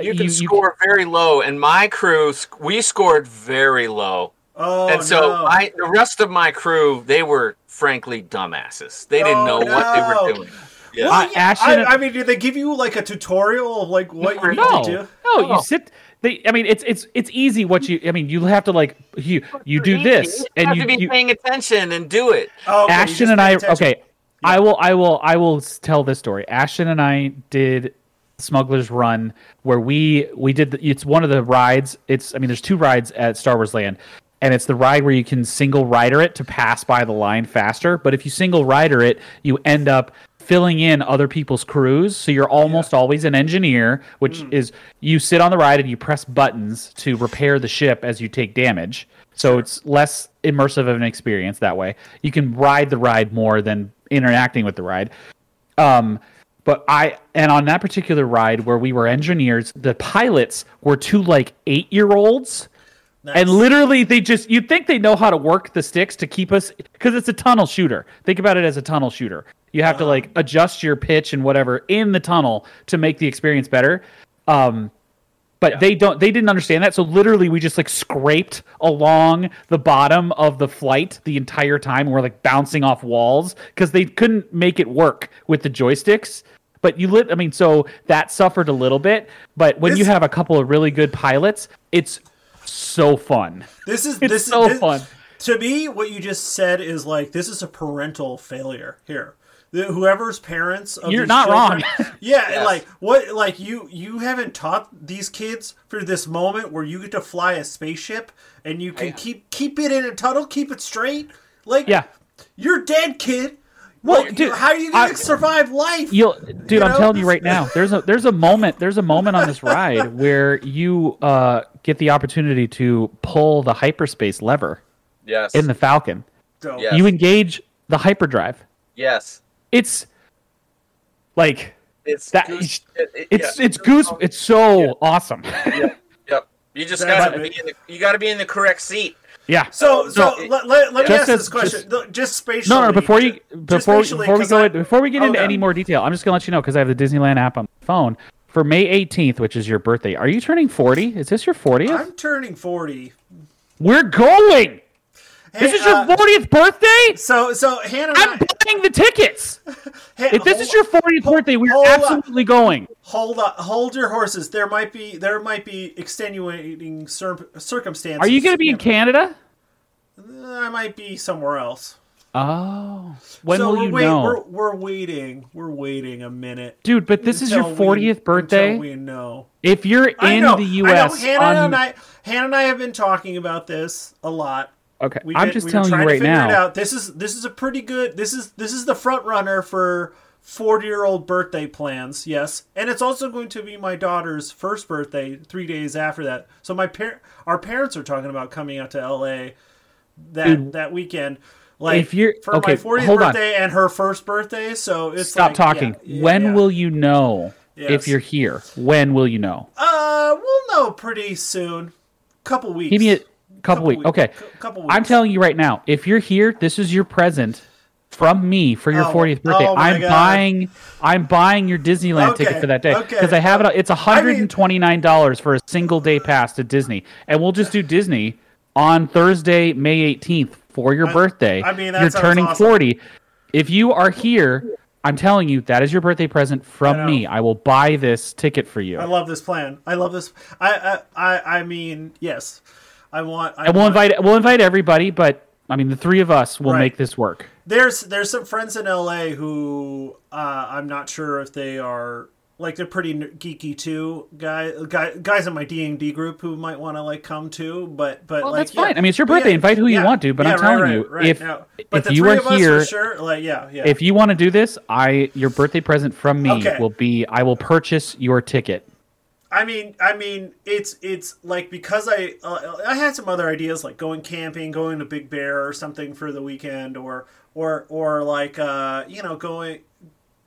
C: You can score very low, and my crew we scored very low,
A: Oh
C: and so
A: no.
C: I the rest of my crew they were frankly dumbasses. They didn't
A: Oh,
C: know what they were doing. Yeah.
A: Well, yeah,
B: Ashton-
A: I, I mean, did they give you like a tutorial of like what you need
B: no,
A: to do?
B: no,
C: Oh.
B: you sit. They, I mean, it's it's it's easy. What you, I mean, you have to like you you do this,
C: you
B: and
C: have
B: you,
C: to be
B: you
C: paying attention and do it.
A: Oh, okay,
B: Ashton and I.
A: attention.
B: Okay, I will. I will. I will tell this story. Ashton and I did Smuggler's Run, where we we did. The, it's one of the rides. It's. I mean, there's two rides at Star Wars Land, and it's the ride where you can single rider it to pass by the line faster. But if you single rider it, you end up filling in other people's crews. So you're almost always an engineer, which
A: Hmm.
B: is you sit on the ride and you press buttons to repair the ship as you take damage. So it's less immersive of an experience that way. You can ride the ride more than interacting with the ride. Um, but I and on that particular ride where we were engineers, the pilots were two like eight year olds. And literally, they just, you'd think they know how to work the sticks to keep us, because it's a tunnel shooter. Think about it as a tunnel shooter. You have to like adjust your pitch and whatever in the tunnel to make the experience better. Um, but they don't, they didn't understand that. So literally, we just like scraped along the bottom of the flight the entire time. We're like bouncing off walls because they couldn't make it work with the joysticks. But you lit, I mean, so that suffered a little bit. But when you have a couple of really good pilots, it's so fun.
A: This is [laughs]
B: It's
A: this
B: so
A: this,
B: fun.
A: to me, what you just said is like this is a parental failure here. The, whoever's parents, of
B: You're
A: these
B: not
A: children-
B: wrong. [laughs]
A: yeah,
C: Yes.
A: like what? Like you, you haven't taught these kids for this moment where you get to fly a spaceship and you can
C: Yeah.
A: keep keep it in a tunnel, keep it straight. Like,
B: Yeah.
A: you're dead, kid.
B: Well,
A: Like,
B: dude,
A: how are you gonna
B: I-
A: survive life?
B: You'll, dude,
A: You
B: I'm telling you right now. There's a there's a moment there's a moment on this [laughs] ride where you uh, get the opportunity to pull the hyperspace lever
C: Yes.
B: in the Falcon.
A: Dope.
C: Yeah.
B: You engage the hyperdrive.
C: yes.
B: It's like
C: It's
B: That-
C: goose- it- it-
B: it's
C: yeah.
B: it's goose. It's so awesome. [laughs]
C: Yep. You just got to be in the, you got to be in the correct seat.
B: yeah.
A: So, so
C: No, it-
A: let, let, let me ask
B: as-
A: this question. Just, just spatially.
B: No, no. Before you, before
A: spatially,
B: before we
A: 'cause
B: go,
A: I-
B: in- before we get into
A: Okay.
B: any more detail, I'm just gonna let you know because I have the Disneyland app on my phone. For May 18th, which is your birthday, are you turning 40? Is this your 40th?
A: I'm turning forty.
B: We're going. This is your
A: uh,
B: 40th birthday.
A: So, so Hannah,
B: I'm
A: I,
B: buying the tickets. [laughs] If this
A: hold-
B: is your 40th
A: hold-
B: birthday, we're absolutely going.
A: hold on, hold your horses. There might be there might be extenuating cir- circumstances.
B: Are you going to be in Canada?
A: I might be somewhere else.
B: Oh, when
A: so
B: will you
A: wait-
B: know,
A: We're, we're waiting. We're waiting a minute.
B: dude? But this is your
A: until we-
B: 40th birthday.
A: We know.
B: If you're in
A: know.
B: the
A: I know.
B: U.S.
A: Hannah
B: on,
A: and I, Hannah and I have been talking about this a lot.
B: Okay,
A: We've
B: I'm just
A: we've
B: telling you right
A: to figure It
B: now.
A: out. This is this is a pretty good. This is this is the front runner for forty year old birthday plans. Yes, and it's also going to be my daughter's first birthday three days after that. So my par- our parents are talking about coming out to L.A. that
B: Dude,
A: that weekend. Like
B: if you're-
A: for
B: okay,
A: my 40th
B: hold on.
A: birthday and her first birthday, so it's
B: Stop
A: like,
B: talking.
A: yeah, yeah,
B: when
A: yeah.
B: will you know
A: Yes.
B: if you're here? When will you know?
A: Uh, we'll know pretty soon. Couple weeks.
B: Give me a couple,
A: Couple
B: weeks.
A: weeks.
B: Okay.
A: Cou- couple
B: I'm telling you right now, if you're here, this is your present from me for your
A: Oh,
B: 40th birthday.
A: oh
B: I'm
A: God.
B: buying I'm buying your Disneyland
A: Okay,
B: ticket for that day
A: okay.
B: because I have it it's
A: I mean-
B: $129 for a single day pass to Disney. And we'll just do Disney on Thursday, May 18th for your birthday.
A: I mean,
B: you're turning
A: awesome.
B: 40. If you are here, I'm telling you that is your birthday present from
A: I
B: me. I will buy this ticket for you.
A: I love this plan. I love this. I I I, I mean, yes. I want. I
B: and we'll
A: want-
B: invite we'll invite everybody, but I mean the three of us will
A: Right.
B: make this work.
A: There's there's some friends in LA who uh, I'm not sure if they are like they're pretty geeky too. Guy, guy guys in my D and D group who might want to like come too. But but
B: Well,
A: like
B: that's
A: yeah.
B: fine. I mean, it's your birthday.
A: yeah,
B: Invite who you want to. But
A: yeah,
B: I'm telling
A: right,
B: you,
A: right,
B: if
A: yeah. But
B: if
A: the
B: you
A: three
B: are
A: of us
B: here,
A: for sure, like yeah yeah.
B: if you want to do this, I your birthday present from me
A: Okay.
B: will be I will purchase your ticket.
A: I mean, I mean, it's it's like because I uh, I had some other ideas like going camping, going to Big Bear or something for the weekend, or or or like uh, you know going,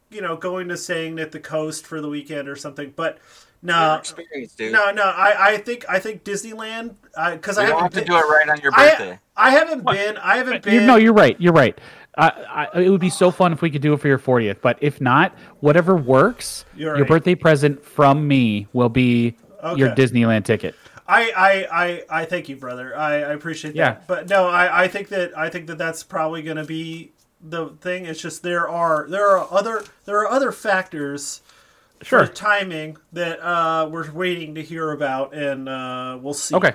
A: you know going to staying at the coast for the weekend or something. But no,
C: experience,
A: no, no. I, I think I think Disneyland because I haven't
C: to do it right on your birthday.
A: I I haven't been. I haven't
B: You,
A: been.
B: no, you're right. You're right. I, I, it would be so fun if we could do it for your 40th. But if not, whatever works,
A: You're
B: your
A: right.
B: birthday present from me will be your Disneyland ticket.
A: I, I, I, I thank you, brother. I, I appreciate that.
B: Yeah.
A: But no, I, I think that I think that that's probably going to be the thing. It's just there are there are other there are other factors
B: Sure.
A: for timing that uh, we're waiting to hear about, and uh, we'll see.
B: Okay.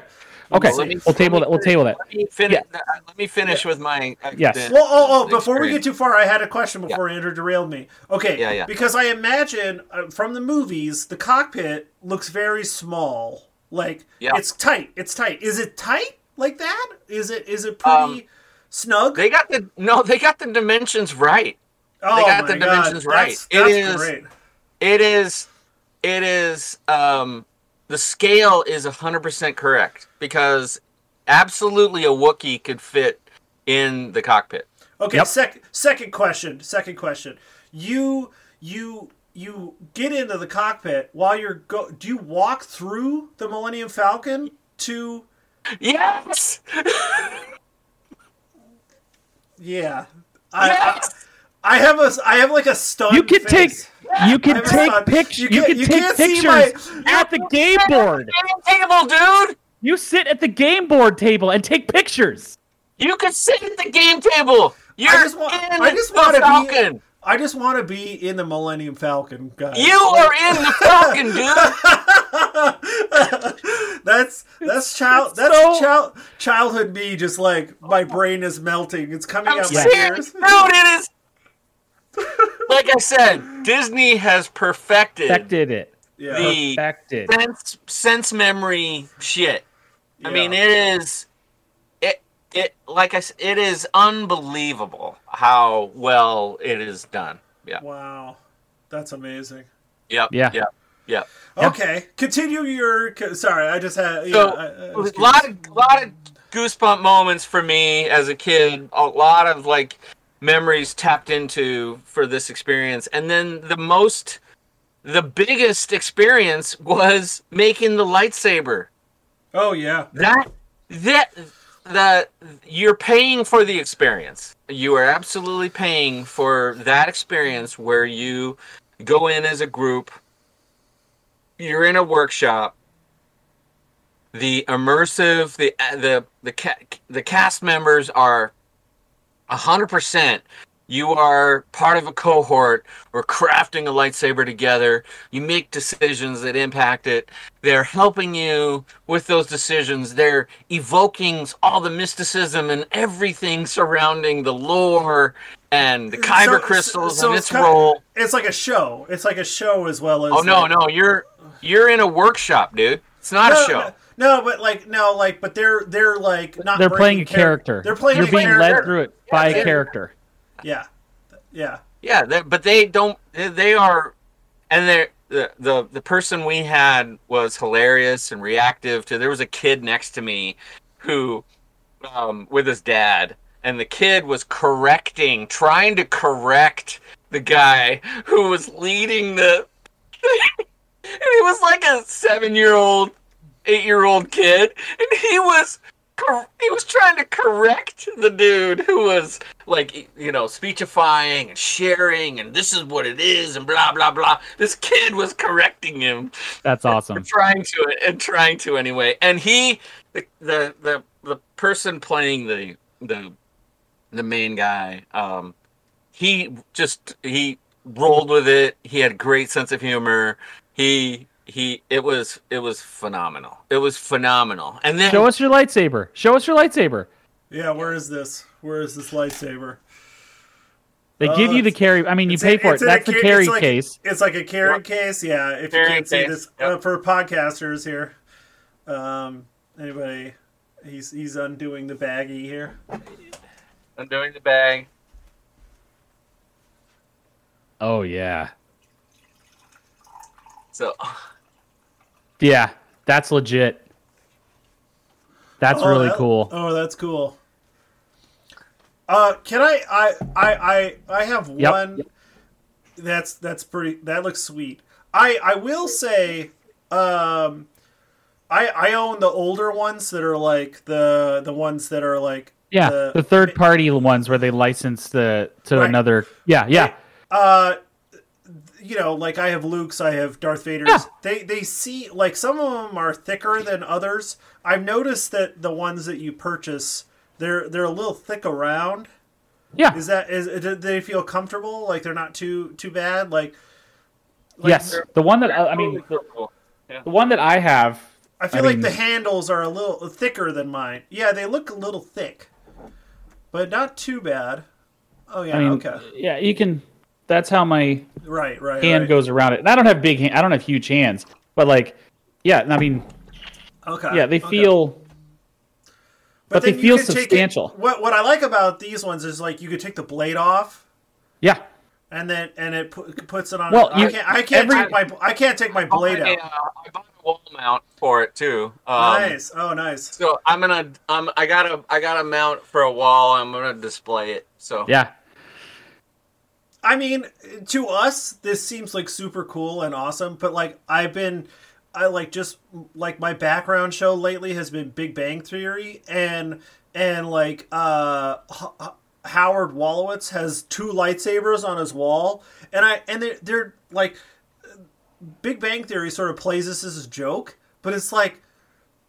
B: Okay.
C: Well, let me-
B: we'll table that. We'll table that.
C: Let me finish. Let me finish with my. uh,
B: Yes.
C: the-
A: Well, oh, oh,
C: the
A: before we get too far, I had a question before Andrew derailed me. Okay,
C: Yeah, yeah.
A: because I imagine uh, from the movies, the cockpit looks very small. Like
C: Yeah.
A: it's tight. It's tight. Is it tight like that? Is it is it pretty
C: Um,
A: snug?
C: They got the no. They got the dimensions right.
A: oh,
C: got
A: my
C: the
A: God.
C: dimensions right.
A: That's,
C: It
A: that's
C: is-
A: great.
C: It is. It is. Um, the scale is hundred percent correct because absolutely a Wookiee could fit in the cockpit.
A: Okay,
B: Yep.
A: sec- second question. Second question. You you you get into the cockpit while you're go. Do you walk through the Millennium Falcon to?
C: Yes.
A: Yeah. [laughs] I,
C: Yes.
A: I, I have a I have like a stunned
B: You can take
A: face.
B: You can take pictures.
A: you
B: You,
A: can't- you
B: take pictures
A: my-
B: at the game board.
C: Table, dude.
B: You sit at the game board table and take pictures.
C: You could sit at the game table. You're
A: just want-
C: in
A: I just
C: the
A: wanna be-
C: Falcon.
A: I just want to be in the Millennium Falcon, guys.
C: You are in the Falcon, dude. [laughs]
A: that's that's child that's
B: so-
A: child childhood me. Just like my brain is melting. It's coming
C: I'm
A: out my ears.
C: dude. It is. Like I said, Disney has perfected
B: Perfected it.
A: Yeah.
C: the
B: Perfected.
C: sense sense memory shit. I mean, it is it it like I said, it is unbelievable how well it is done. Yeah.
A: Wow, that's amazing.
C: Yep.
B: Yeah.
C: Yep. Yep.
B: Yeah.
A: Okay, continue your. Sorry, I just had.
C: So,
A: I- I was
C: a lot of lot of goosebump moments for me as a kid. A lot of like memories tapped into for this experience, and then the most, the biggest experience was making the lightsaber.
A: Oh yeah,
C: That that that you're paying for the experience. You are absolutely paying for that experience where you go in as a group. You're in a workshop. The immersive, the the the ca- the cast members are hundred percent. You are part of a cohort. We're crafting a lightsaber together. You make decisions that impact it. They're helping you with those decisions. They're evoking all the mysticism and everything surrounding the lore and the kyber
A: So-
C: crystals
A: so
C: and
A: it's
C: its role.
A: It's like a show. It's like a show as well as.
C: Oh no,
A: like-
C: no, you're you're in a workshop, dude. It's not
A: no,
C: a show.
A: No, no, but like no, like but they're they're like not.
B: They're playing a character.
A: They're playing
B: You're
A: a
B: being
A: character.
B: led through it by a character.
A: Yeah, yeah.
C: Yeah, but they don't. they- They are, and they the the the person we had was hilarious and reactive to. There was a kid next to me, who, um, with his dad, and the kid was correcting, trying to correct the guy who was leading the. [laughs] and he was like a seven-year-old, eight-year-old kid, and he was. He was trying to correct the dude who was like you know speechifying and sharing and this is what it is and blah blah blah this kid was correcting him
B: That's awesome.
C: trying to and trying to anyway and he the the the, the person playing the the the main guy um he just he rolled with it he had a great sense of humor he he it was it was phenomenal it was phenomenal and then
B: Show us your lightsaber. Show us your lightsaber.
A: Yeah, where is this? Where is this lightsaber?
B: They
A: Oh,
B: give you the
A: it's-
B: carry. I mean, you pay
A: in-
B: for it.
A: it's in a
B: That's the
A: ca-
B: carry
A: it's like-
B: case.
A: It's like a carry
C: Yep.
A: case. Yeah, if you can't see this
C: yep.
A: uh, for podcasters here, um, anybody, he's he's undoing the baggie here.
C: i'm the bag
B: Oh yeah,
C: so
B: yeah. That's legit. That's
A: Oh,
B: really
A: that-
B: cool.
A: Oh, that's cool. Uh, can I? I I I I have
B: Yep.
A: one. That's that's pretty. That looks sweet. I I will say, um, I I own the older ones that are like the the ones that are like
B: Yeah,
A: the-
B: the third party ones where they license the to
A: Right.
B: another. Yeah, yeah.
A: uh you know like i have luke's i have darth vader's
B: Yeah.
A: they they see like some of them are thicker than others i've noticed that the ones that you purchase they're they're a little thick around
B: Yeah.
A: is that is do they feel comfortable like they're not too too bad like, like
B: yes. The one that I I mean, the, the one that I have.
A: i feel
B: I
A: like
B: mean-
A: the handles are a little thicker than mine yeah they look a little thick but not too bad oh yeah
B: I mean,
A: okay
B: yeah, you can. That's how my
A: right right
B: hand
A: right.
B: goes around it. And I don't have big hand. I don't have huge hands, but like, yeah. I mean,
A: okay
B: yeah, they
A: okay.
B: feel. but they
A: then you
B: feel
A: can take it-
B: substantial.
A: what what I like about these ones is like you could take the blade off
B: Yeah.
A: and then and it pu- puts it on.
B: Well,
A: I
B: you-
A: can't I can't
B: every-
A: take my I can't take my blade
C: I,
A: out.
C: uh, I bought a wall mount for it too. Um,
A: nice. Oh, nice.
C: So I'm gonna um I got a I got a mount for a wall. I'm gonna display it. So
B: Yeah.
A: I mean, to us, this seems like super cool and awesome. But like, I've been, I like just like my background show lately has been Big Bang Theory, and and like uh, H- Howard Wolowitz has two lightsabers on his wall, and I and they're, they're like, Big Bang Theory sort of plays this as a joke, but it's like,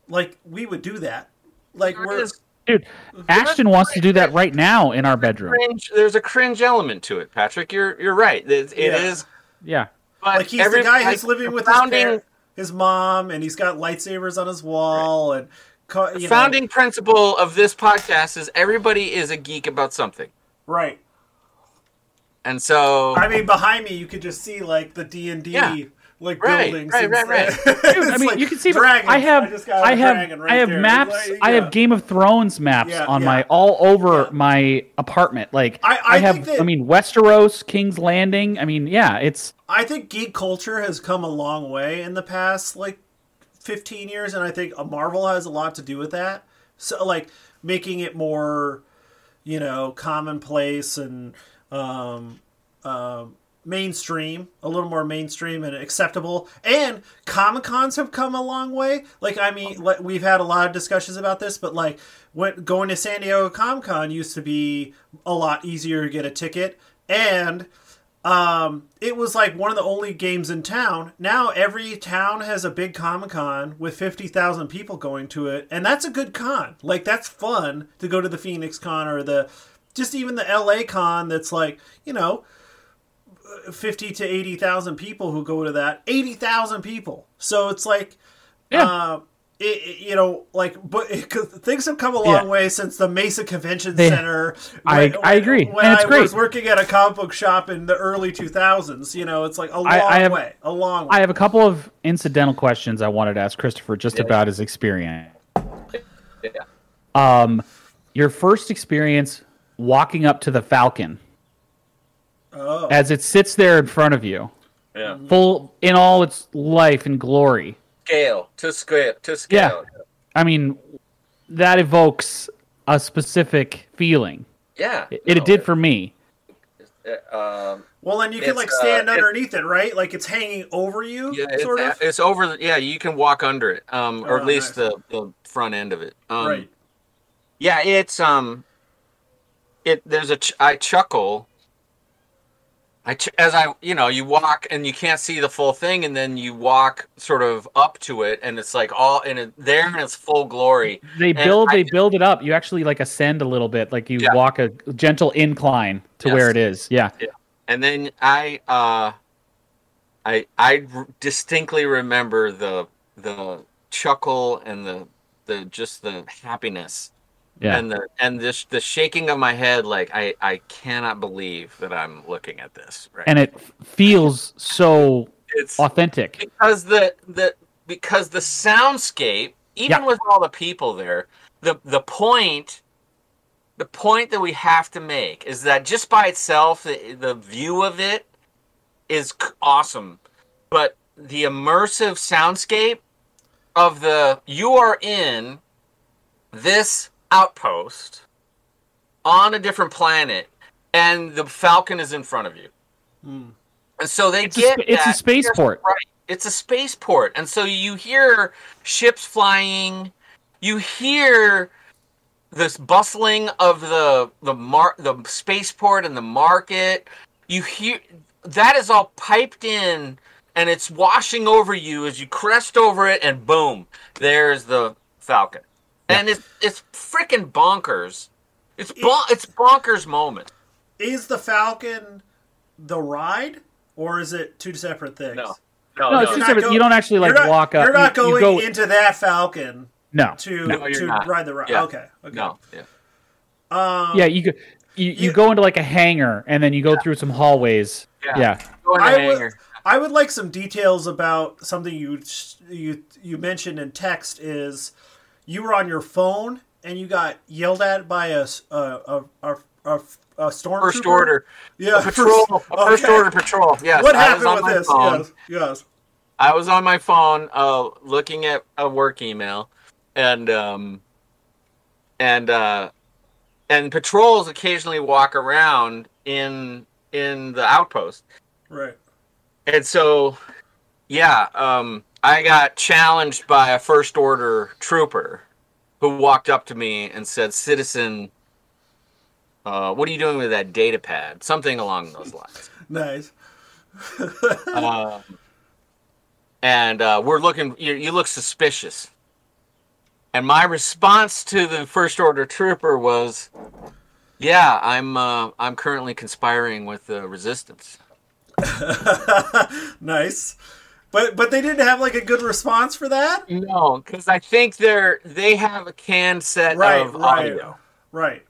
A: like we would do that, like we're
B: Dude, Ashton wants to do that right now in our bedroom.
C: Cringe, there's a cringe element to it, Patrick. You're you're right. It, it
A: Yeah.
C: is.
B: Yeah.
C: But
A: like he's
C: every-
A: the guy
C: like,
A: who's living
C: the
A: with his,
C: founding
A: his mom, and he's got lightsabers on his wall, and co- you know,
C: founding principle of this podcast is everybody is a geek about something,
A: right.
C: and so
A: I mean, behind me, you could just see like the D and D
C: Yeah.
A: Like
C: Right,
A: buildings.
C: right, right, right.
B: Dude, [laughs] I mean,
A: like
B: you can see.
A: dragons.
B: I have,
A: a
B: I have,
A: right
B: I have
A: there.
B: maps.
A: Like,
B: I have Game of Thrones maps
A: Yeah,
B: on
A: yeah.
B: my all over
A: Yeah.
B: my apartment. Like
A: I- I
B: have.
A: that-
B: I mean, Westeros, King's Landing. I mean, yeah, it's
A: I think geek culture has come a long way in the past like 15 years, and I think Marvel has a lot to do with that. So, like, making it more, you know, commonplace and um, um, mainstream, a little more mainstream and acceptable. And Comic Cons have come a long way. Like, I mean, like, we've had a lot of discussions about this, but like, when going to San Diego Comic Con used to be a lot easier to get a ticket, and um, it was like one of the only games in town. Now every town has a big Comic Con with 50,000 people going to it, and that's a good con. Like, that's fun to go to the Phoenix Con or the just even the LA Con that's like, you know, 50 to 80,000 people who go to that. 80,000 people. So it's like,
B: Yeah.
A: uh, it, it- you know, like, but it, [laughs] 'cause things have come a long
B: Yeah.
A: way since the Mesa Convention
B: They-
A: Center.
B: I-
A: When-
B: I agree,
A: When
B: it's
A: I
B: great.
A: was working at a comic book shop in the early 2000s, you know, it's like a long
B: I- I have-
A: way, a long way.
B: I have a couple of incidental questions I wanted to ask Christopher just about his experience.
C: Yeah.
B: Um, your first experience walking up to the Falcon
A: oh,
B: as it sits there in front of you,
C: yeah.
B: full in all its life and glory.
C: Scale to scale to scale. Yeah.
B: I mean, that evokes a specific feeling.
C: Yeah.
B: It, it
C: No,
B: did for me.
C: Um,
A: well, then you can like
C: uh,
A: stand
C: it-
A: underneath it, right? Like it's hanging over you,
C: yeah, it's,
A: sort of.
C: it's over. the- Yeah, you can walk under it, um, or
A: Oh,
C: at least
A: nice.
C: the, the front end of it. Um,
A: right.
C: Yeah, it's um, it there's a ch- I chuckle. I as I you know you walk and you can't see the full thing and then you walk sort of up to it and it's like all in it there in its full glory.
B: They build
C: I
B: they
C: just-
B: build it up. You actually like ascend a little bit, like you
C: Yeah.
B: walk a gentle incline to where
C: Yes.
B: it is. Yeah.
C: and then I uh, I I r- distinctly remember the the chuckle and the the just the happiness
B: Yeah.
C: and the and this the shaking of my head like I I cannot believe that I'm looking at this right
B: and it feels so
C: it's
B: authentic.
C: because the the because the soundscape even
B: Yeah.
C: with all the people there the the point the point that we have to make is that just by itself the, the view of it is awesome but the immersive soundscape of the you are in this outpost on a different planet and the falcon is in front of you
A: Hmm.
C: and so they
B: It's
C: get
B: sp- it's a spaceport.
C: Right. It's a spaceport. And so you hear ships flying, you hear this bustling of the the mar- the spaceport and the market. You hear that is all piped in and it's washing over you as you crest over it and boom, there's the Falcon. And it's it's freaking bonkers. It's bon- it's bonkers moment.
A: Is the Falcon the ride, or is it two separate things?
C: No,
B: No,
C: no,
B: it's two
A: separate.
B: just
A: go-
B: you don't actually like
A: not,
B: walk up.
A: You're not
B: you, you
A: going
B: go,
A: into that Falcon
B: no.
A: to
C: No,
A: to
C: not.
A: ride the ride.
C: Yeah.
A: Okay, okay.
C: no, yeah.
A: Um,
B: Yeah, you go. You, you
A: You-
B: go into like a hangar and then you go through some hallways.
C: Yeah.
B: Yeah.
C: Go in the
A: I would,
C: hangar.
A: I would like some details about something you you you mentioned in text. Is you were on your phone and you got yelled at by a a stormtrooper?
C: First order.
A: yeah,
C: a [laughs] patrol,
A: first-
C: a first order patrol. Yes.
A: What
C: I was
A: happened
C: on
A: with
C: my
A: this?
C: phone.
A: Yes, yes.
C: I was on my phone, uh, looking at a work email, and um, and uh, and patrols occasionally walk around in in the outpost,
A: Right.
C: and so yeah, um, I got challenged by a first order trooper who walked up to me and said, "Citizen." Uh, what are you doing with that data pad? Something along those lines.
A: Nice. [laughs]
C: Um, and uh, we're looking. You, you look suspicious. And my response to the first order trooper was, "Yeah, I'm uh, I'm currently conspiring with the resistance." [laughs]
A: nice. But but they didn't have like a good response for that.
C: No, because I think they're they have a canned set
A: Right,
C: of
A: right.
C: audio,
A: Right.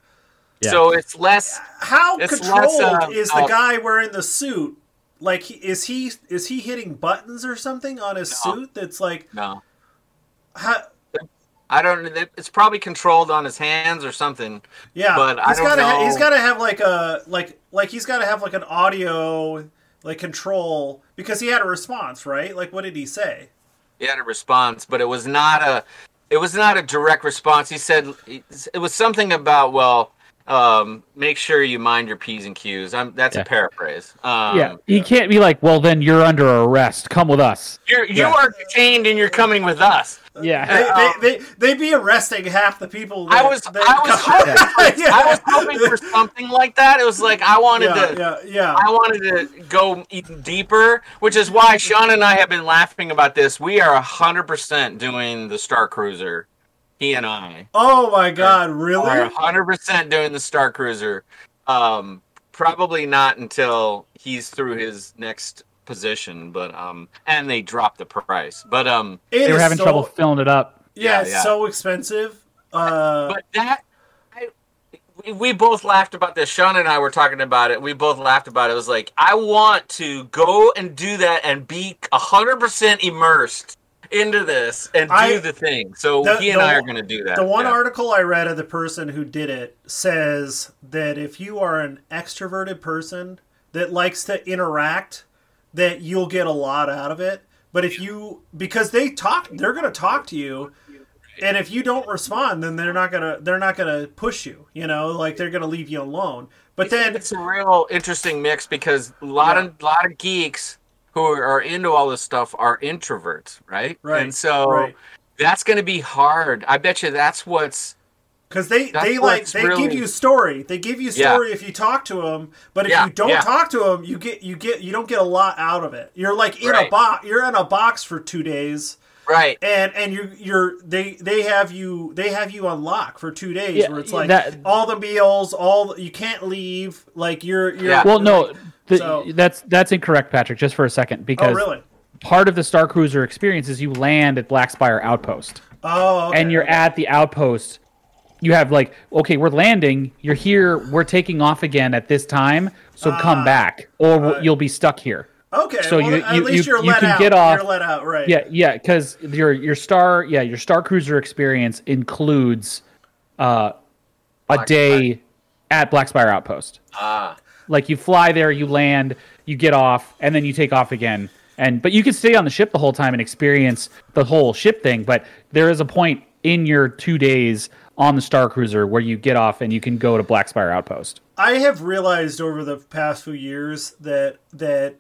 B: Yeah.
C: so it's less.
A: How
C: It's
A: controlled
C: less, uh,
A: is the
C: uh,
A: guy wearing the suit? Like, is he is he hitting buttons or something on his
C: No.
A: suit? That's like,
C: No,
A: how,
C: I don't. It's probably controlled on his hands or something.
A: yeah.
C: But I
A: he's
C: don't
A: gotta ha- he's got to have like a like like he's got to have like an audio like control because he had a response, right? Like, what did he say?
C: He had a response, but it was not a. It was not a direct response. He said it was something about well, um, make sure you mind your p's and q's. I'm, that's
B: Yeah.
C: a paraphrase. Um,
B: yeah, he can't be like, well, then you're under arrest. Come with us.
C: You're, you
A: Yeah.
C: are detained and you're coming with us.
B: Yeah.
A: They, they, they, they'd be arresting half the people.
C: I
A: that-
C: was
A: that
C: I was
A: come-
C: hoping for, [laughs]
A: Yeah.
C: I was hoping for something like that. It was like I wanted
A: yeah,
C: to
A: yeah, yeah.
C: I wanted to go even deeper, which is why Sean and I have been laughing about this. We are hundred percent doing the Star Cruiser. He and I
A: oh my god,
C: are
A: really?
C: hundred percent doing the Star Cruiser. Um, probably not until he's through his next position, but um, and they dropped the price. But um,
A: It
B: They were having
A: so-
B: trouble filling it up.
A: Yeah,
C: Yeah,
A: it's
C: yeah.
A: so expensive. Uh,
C: but that we- we both laughed about this. Sean and I were talking about it. We both laughed about it. It was like I want to go and do that and be hundred percent immersed into this and do
A: I-
C: the thing. So
A: the-
C: he and
A: the-
C: I are going to do that.
A: the one
C: yeah.
A: article I read of the person who did it says that if you are an extroverted person that likes to interact, that you'll get a lot out of it. But if you because they talk, they're going to talk to you, and if you don't respond, then they're not gonna they're not gonna push you. You know, like they're gonna leave you alone. But then
C: it's a real interesting mix because a lot of lot of geeks who are into all this stuff are introverts, right?
A: Right,
C: And so
A: right.
C: that's going to be hard. I bet you that's what's
A: Because they, they like
C: what's
A: they give you story. They give you
C: Yeah.
A: story if you talk to them, but if
C: Yeah,
A: you don't
C: yeah.
A: talk to them, you get you get you don't get a lot out of it. You're like in a box. You're in a box for two days,
C: right.
A: and and you you're they they have you they have you on lock for two days,
B: Yeah,
A: where it's like
B: that-
A: all the meals, all you can't leave. Like you're you're
C: Yeah.
B: Well, no, the,
A: So-
B: that's that's incorrect, Patrick. Just for a second,
A: Oh
B: because
A: really?
B: part of the Star Cruiser experience is you land at Black Spire Outpost,
A: Oh, okay,
B: and you're
A: okay.
B: at the outpost. You have like, okay, we're landing. You're here. We're taking off again at this time. So come back, or
A: right.
B: you'll be stuck here.
A: okay.
B: so
A: well,
B: you-
A: at
B: you-
A: least
B: you-
A: are
B: you
A: let
B: can
A: out.
B: get off-
A: You're let out, right?
B: Yeah, yeah, because your your star, yeah, your Star Cruiser experience includes uh, a
C: Black
B: day at Black Spire Outpost.
C: Ah.
B: Like you fly there, you land, you get off, and then you take off again. And but you can stay on the ship the whole time and experience the whole ship thing. But there is a point in your two days on the Star Cruiser where you get off and you can go to Black Spire Outpost.
A: I have realized over the past few years that that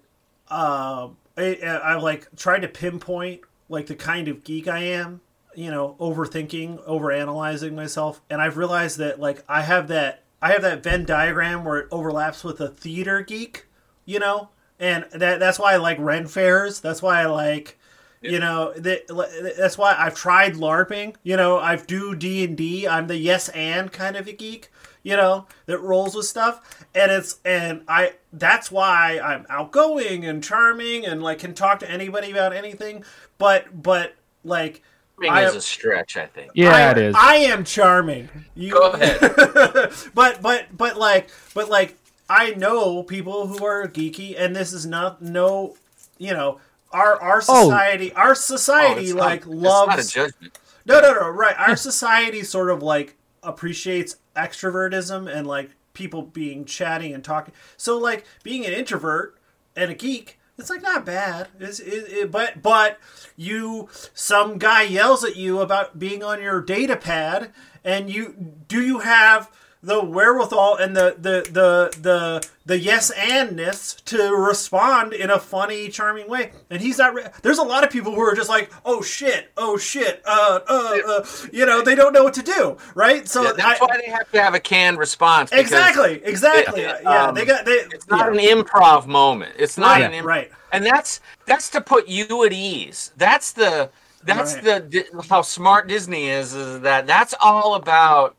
A: um, I, I like tried to pinpoint like the kind of geek I am. You know, overthinking, overanalyzing myself, and I've realized that like I have that I have that Venn diagram where it overlaps with a theater geek. You know, and that that's why I like Ren fairs. That's why I like. You know that, that's why I've tried LARPing. You know I've do D and D. I'm the yes and kind of a geek. You know that rolls with stuff, and it's and I. That's why I'm outgoing and charming and like can talk to anybody about anything. But but like
C: Being
A: I-
C: is a stretch, I think.
B: Yeah,
A: I,
B: it is.
A: I am charming. You,
C: Go ahead. [laughs]
A: but but but like but like I know people who are geeky, and this is not no, you know, our our
B: Oh.
A: society our
C: Oh,
A: society
C: it's
A: like
C: not,
A: loves
C: It's not a judgment.
A: no no no right our society sort of like appreciates extrovertism and like people being chatty and talking. So like being an introvert and a geek. It's like not bad, it's, it, it, but but you some guy yells at you about being on your data pad, and you do you have the wherewithal and the the the the the yes andness to respond in a funny, charming way. And he's not. Re- There's a lot of people who are just like, oh shit, oh shit, uh, uh, uh, you know, they don't know what to do, right? So
C: Yeah, that's
A: I-
C: why they have to have a canned response. because
A: exactly, exactly,
C: it-
A: yeah,
C: um,
A: they got they.
C: It's not
A: yeah.
C: an improv moment. It's not
A: Right,
C: an improv.
A: right.
C: And that's that's to put you at ease. That's the That's
A: Right.
C: the how smart Disney is. Is that that's all about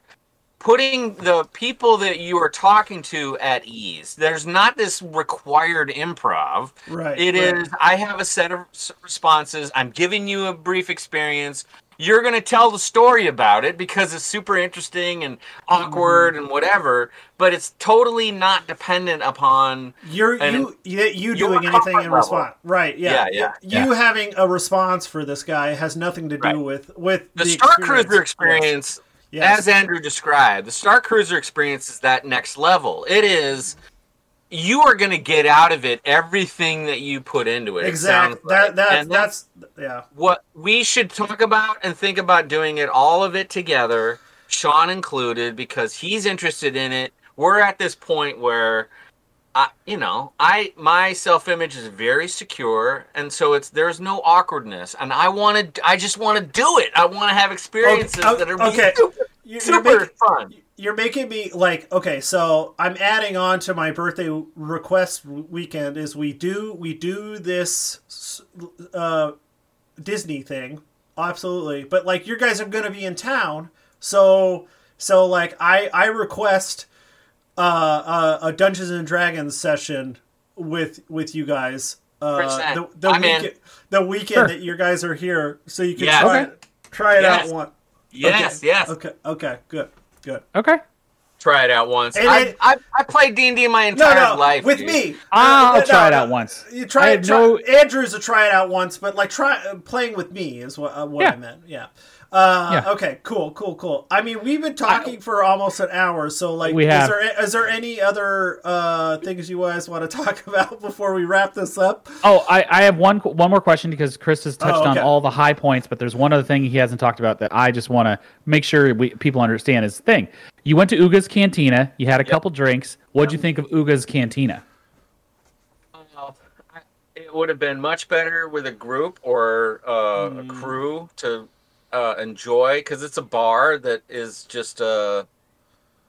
C: putting the people that you are talking to at ease. There's not this required improv.
A: Right.
C: It
A: right.
C: is. I have a set of responses. I'm giving you a brief experience. You're going to tell the story about it because it's super interesting and awkward
A: Mm-hmm.
C: and whatever. But it's totally not dependent upon.
A: You're
C: and
A: you you, doing anything in
C: level.
A: response, right? Yeah,
C: Yeah, yeah,
A: You having a response for this guy has nothing to do
C: Right.
A: with with
C: The,
A: the,
C: Star
A: experience.
C: Cruiser experience,
A: Yes.
C: as Andrew described, the Star Cruiser experience is that next level. It is. You are going to get out of it everything that you put into it. it
A: exactly
C: like.
A: that that
C: And
A: that's yeah.
C: what we should talk about and think about doing it all of it together sean included because he's interested in it we're at this point where I, you know i my self-image is very secure and so it's there's no awkwardness and i want to i just want to do it i want to have experiences
A: Okay,
C: that are
A: okay.
C: super,
A: You're, you're making,
C: fun
A: you're making me like okay. So I'm adding on to my birthday request weekend is we do we do this uh, Disney thing absolutely, but like you guys are gonna be in town, so so like I I request uh, a, a Dungeons and Dragons session with with you guys. Uh, the the,
C: I'm
A: weekend, the weekend
B: Sure.
A: that you guys are here, so you can
C: Yes.
A: try
B: Okay.
A: it, try it
C: Yes.
A: out once.
C: yes
A: Okay.
C: yes
A: Okay. Okay. Good. Good.
B: Okay.
C: try it out once
A: And
C: I,
A: it-
C: I, I played d&d my entire
A: no.
C: life
A: with
C: dude.
A: me.
B: I'll
A: Uh,
B: try it
A: no,
B: out once.
A: You try,
B: it.
A: try
B: no-
A: Andrew's a try it out once, but like try uh, playing with me is what uh, what
B: Yeah.
A: I meant. Yeah. Uh,
B: Yeah.
A: Okay. Cool. Cool. Cool. I mean, we've been talking for almost an hour, so like,
B: We
A: is there is there any other uh, things you guys want to [laughs] talk about before we wrap this up?
B: Oh, I, I have one one more question because Chris has touched
A: Oh,
B: on all the high points, but there's one other thing he hasn't talked about that I just want to make sure we, people understand is the thing. You went to Oga's Cantina, you had a couple drinks. What'd you think of Oga's Cantina?
C: Uh, It would have been much better with a group or uh, a crew to uh, enjoy because it's a bar that is just a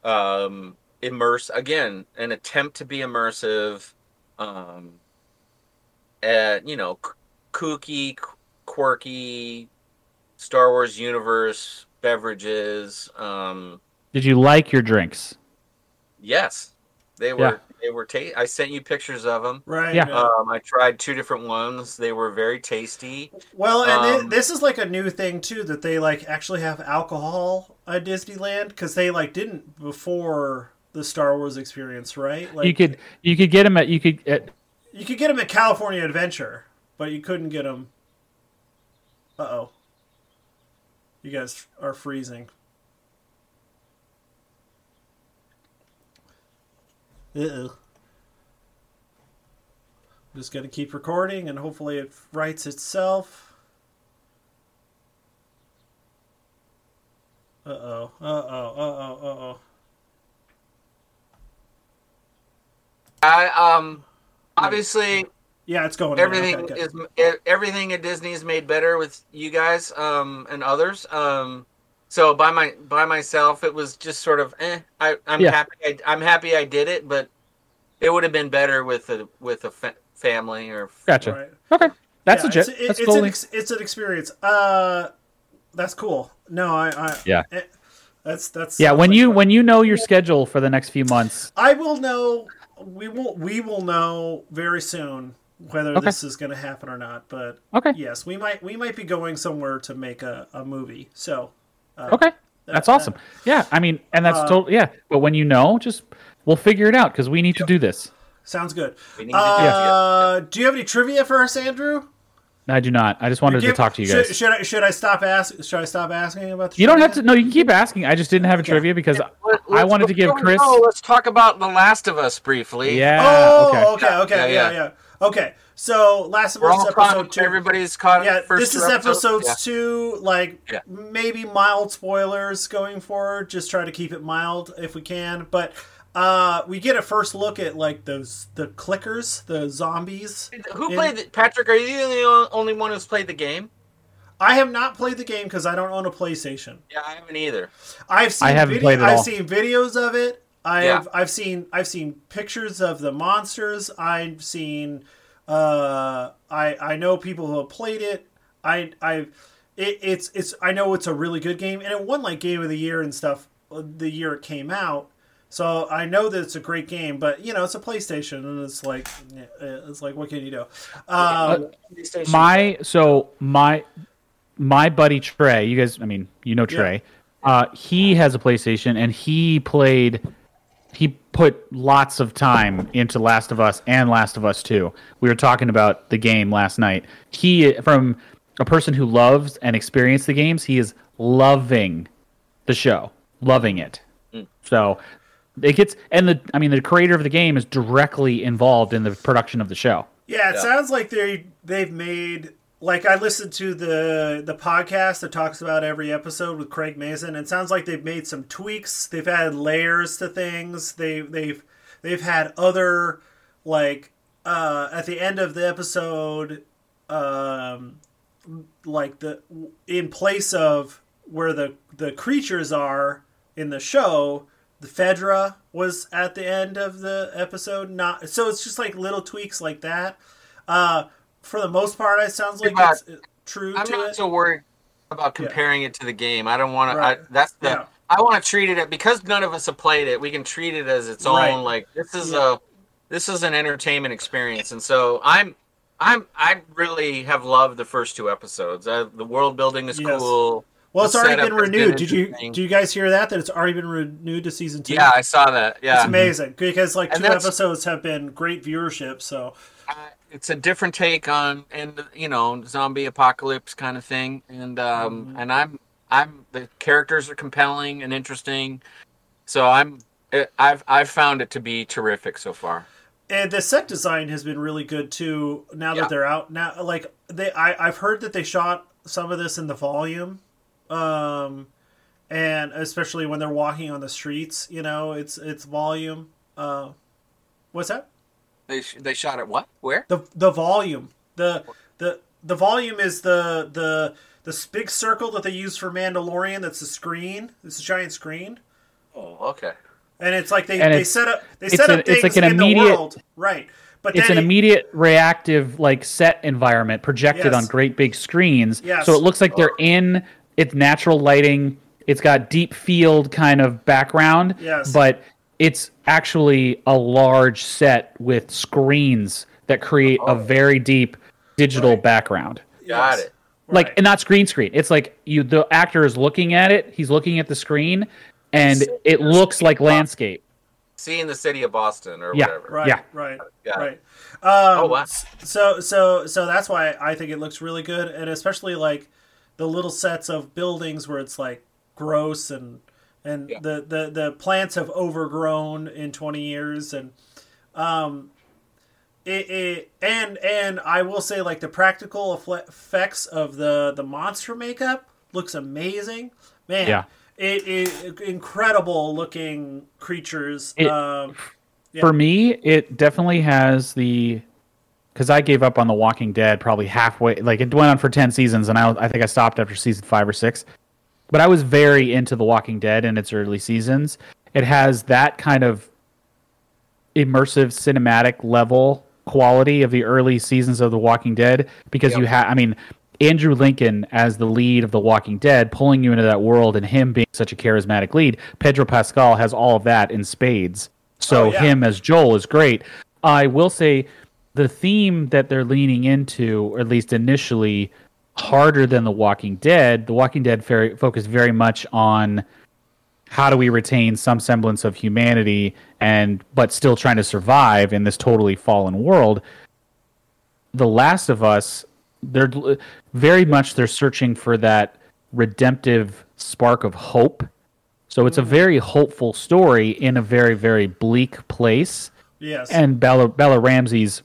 C: um, immerse again an attempt to be immersive, um, and you know, kooky, qu- quirky, Star Wars universe beverages. Um,
B: Did you like your drinks?
C: yes, they were. They were. Ta- I sent you pictures of them.
A: Right.
B: Yeah.
C: Um, I tried two different ones. They were very tasty.
A: Well, and thi-
C: Um,
A: this is like a new thing too that they like actually have alcohol at Disneyland because they like didn't before the Star Wars experience, right? Like
B: you could you could get them at you could at,
A: you could get them at California Adventure, but you couldn't get them. Uh oh. You guys are freezing. Uh oh. Just gonna keep recording and hopefully it writes itself. Uh oh. Uh oh. Uh oh. Uh oh.
C: I um, obviously
A: Yeah, it's going.
C: everything
A: Okay,
C: is everything at Disney is made better with you guys um and others um. So by my by myself, it was just sort of eh. I I'm
B: Yeah.
C: happy. I, I'm happy I did it, but it would have been better with a with a fa- family or
B: gotcha.
A: Right.
B: Okay, that's
A: Yeah,
B: legit.
A: It's, it-
B: that's
A: it's, an ex, it's an experience. Uh, that's cool. No, I. I
B: Yeah.
A: eh, that's that's.
B: yeah. When
A: like
B: you
A: fun.
B: when you know your schedule for the next few months,
A: I will know. We will. We will know very soon whether
B: Okay.
A: this is going to happen or not. But
B: okay,
A: yes, we might. We might be going somewhere to make a, a movie. So. Uh,
B: okay, that's
A: that-
B: awesome. Yeah, I mean, and that's
A: Uh,
B: totally yeah. But when you know, just we'll figure it out because we need to do this.
A: Sounds good.
C: we need to do
A: Uh, do you have any trivia for us, Andrew?
B: I do not. I just wanted to talk to you
A: should,
B: guys.
A: should I should I stop ask? Should I stop asking about? The
B: You don't have to. No, you can keep asking. I just didn't have a
A: Okay.
B: trivia because
C: Let-
B: I wanted to give Chris.
C: go, let's talk about The Last of Us briefly.
B: Yeah.
A: Oh,
B: okay.
A: okay, okay, yeah,
C: Yeah,
A: yeah,
C: yeah.
A: Okay, so Last of Us
C: all caught.
A: episode two.
C: Everybody's caught.
A: yeah,
C: first
A: this is
C: two
A: episodes
C: Yeah.
A: two. Like
C: Yeah.
A: maybe mild spoilers going forward. Just try to keep it mild if we can. But uh, we get a first look at like those the clickers, the zombies.
C: Who
A: in-
C: played the, Patrick? Are you the only one who's played the game?
A: I have not played the game because I don't own a PlayStation.
C: Yeah, I haven't either.
A: I've seen
B: I haven't
A: video-
B: played it
A: I've
B: all.
A: seen videos of it. I've
C: Yeah.
A: I've seen I've seen pictures of the monsters. I've seen uh I I know people who have played it. I I it, it's it's I know it's a really good game, and it won like Game of the Year and stuff uh, the year it came out. So I know that it's a great game, but you know it's a PlayStation, and it's like it's like what can you do? Um,
B: my so my my buddy Trey, you guys, I mean, you know Trey. Uh, he has a PlayStation, and he played. He put lots of time into Last of Us and Last of Us Two. We were talking about the game last night. He, from a person who loves and experienced the games, he is loving the show, loving it. Mm. So it gets, and the, I mean, the creator of the game is directly involved in the production of the show.
A: Yeah, it
C: Yeah.
A: sounds like they they've made like I listened to the the podcast that talks about every episode with Craig Mazin. It sounds like they've made some tweaks. They've added layers to things. They they've they've had other like uh, at the end of the episode, um, like the in place of where the the creatures are in the show, the Fedra was at the end of the episode. Not so it's just like little tweaks like that. Uh, for the most part, it sounds like
C: Yeah,
A: it's uh, true
C: I'm
A: to
C: not
A: it.
C: so worried about comparing it to the game. I don't want
A: Right.
C: to. That's the.
A: Yeah.
C: I want to treat it because none of us have played it. We can treat it as its own.
A: Right.
C: Like this is
A: Yeah.
C: a, this is an entertainment experience, and so I'm, I'm, I really have loved the first two episodes. Uh, the world building is
A: Yes.
C: cool.
A: well, it's already been renewed. Did you do you guys hear that? That it's already been renewed to season two.
C: Yeah, I saw that. Yeah,
A: It's amazing because like
C: And
A: two episodes have been great viewership. So
C: Uh, it's a different take on and you know zombie apocalypse kind of thing and um
A: Mm-hmm.
C: and i'm i'm the characters are compelling and interesting so i'm i've i've found it to be terrific so far
A: and the set design has been really good too. Now that
C: Yeah.
A: they're out now, like they I I've heard that they shot some of this in the volume, um, and especially when they're walking on the streets, you know, it's it's volume. Uh, what's that?
C: They sh- they shot it what where
A: the the volume the the the volume is the the this big circle that they use for Mandalorian. That's the screen. It's a giant screen,
C: oh okay
A: and it's like they,
B: And
A: they
B: it's-
A: set up they
B: it's
A: set
B: an-
A: up
B: it's
A: things
B: like an
A: in the
B: immediate-
A: world, right? But
B: It's an
A: it-
B: immediate reactive like set environment projected
A: Yes.
B: on great big screens.
A: Yes.
B: So it looks like they're in it's natural lighting. It's got deep field kind of background.
A: Yes.
B: But it's actually a large set with screens that create a very deep digital
A: Right.
B: background.
C: got
A: yes.
C: it
B: Like
A: Right.
B: and not screen screen. It's like you the actor is looking at it, he's looking at the screen and it looks like landscape.
C: seeing the city of boston or
B: Yeah.
C: whatever
A: Right,
B: Yeah.
A: right,
C: Yeah.
A: right. Um,
C: Oh, wow.
A: So, so, so that's why I think it looks really good, and especially like the little sets of buildings where it's like gross and and
C: Yeah.
A: the, the the plants have overgrown in twenty years, and um, it, it and and I will say like the practical effects of the the monster makeup looks amazing, man.
B: Yeah.
A: It, it incredible looking creatures.
B: It-
A: um, Yeah.
B: For me, it definitely has the because I gave up on The Walking Dead probably halfway. Like it went on for ten seasons, and I I think I stopped after season five or six. But I was very into The Walking Dead in its early seasons. It has that kind of immersive cinematic level quality of the early seasons of The Walking Dead because
C: Yep.
B: you have, I mean, Andrew Lincoln as the lead of The Walking Dead, pulling you into that world, and him being such a charismatic lead. Pedro Pascal has all of that in spades. So
A: Oh, yeah.
B: him as Joel is great. I will say the theme that they're leaning into, or at least initially, harder than The Walking Dead. The Walking Dead very, focused very much on how do we retain some semblance of humanity and but still trying to survive in this totally fallen world. The Last of Us, they're very much they're searching for that redemptive spark of hope. So it's a mm-hmm. very hopeful story in a very very bleak place
A: yes.
B: and Bella Bella Ramsey's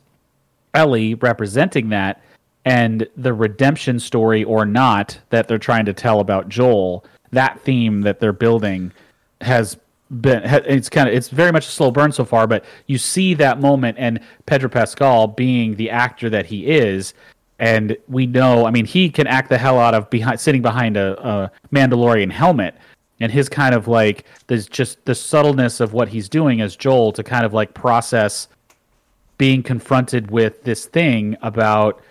B: Ellie representing that and the redemption story or not that they're trying to tell about Joel that theme that they're building has been it's kind of it's very much a slow burn so far but you see that moment and Pedro Pascal being the actor that he is and we know I mean he can act the hell out of behind sitting behind a, a Mandalorian helmet and his kind of like there's just the subtleness of what he's doing as Joel to kind of like process being confronted with this thing about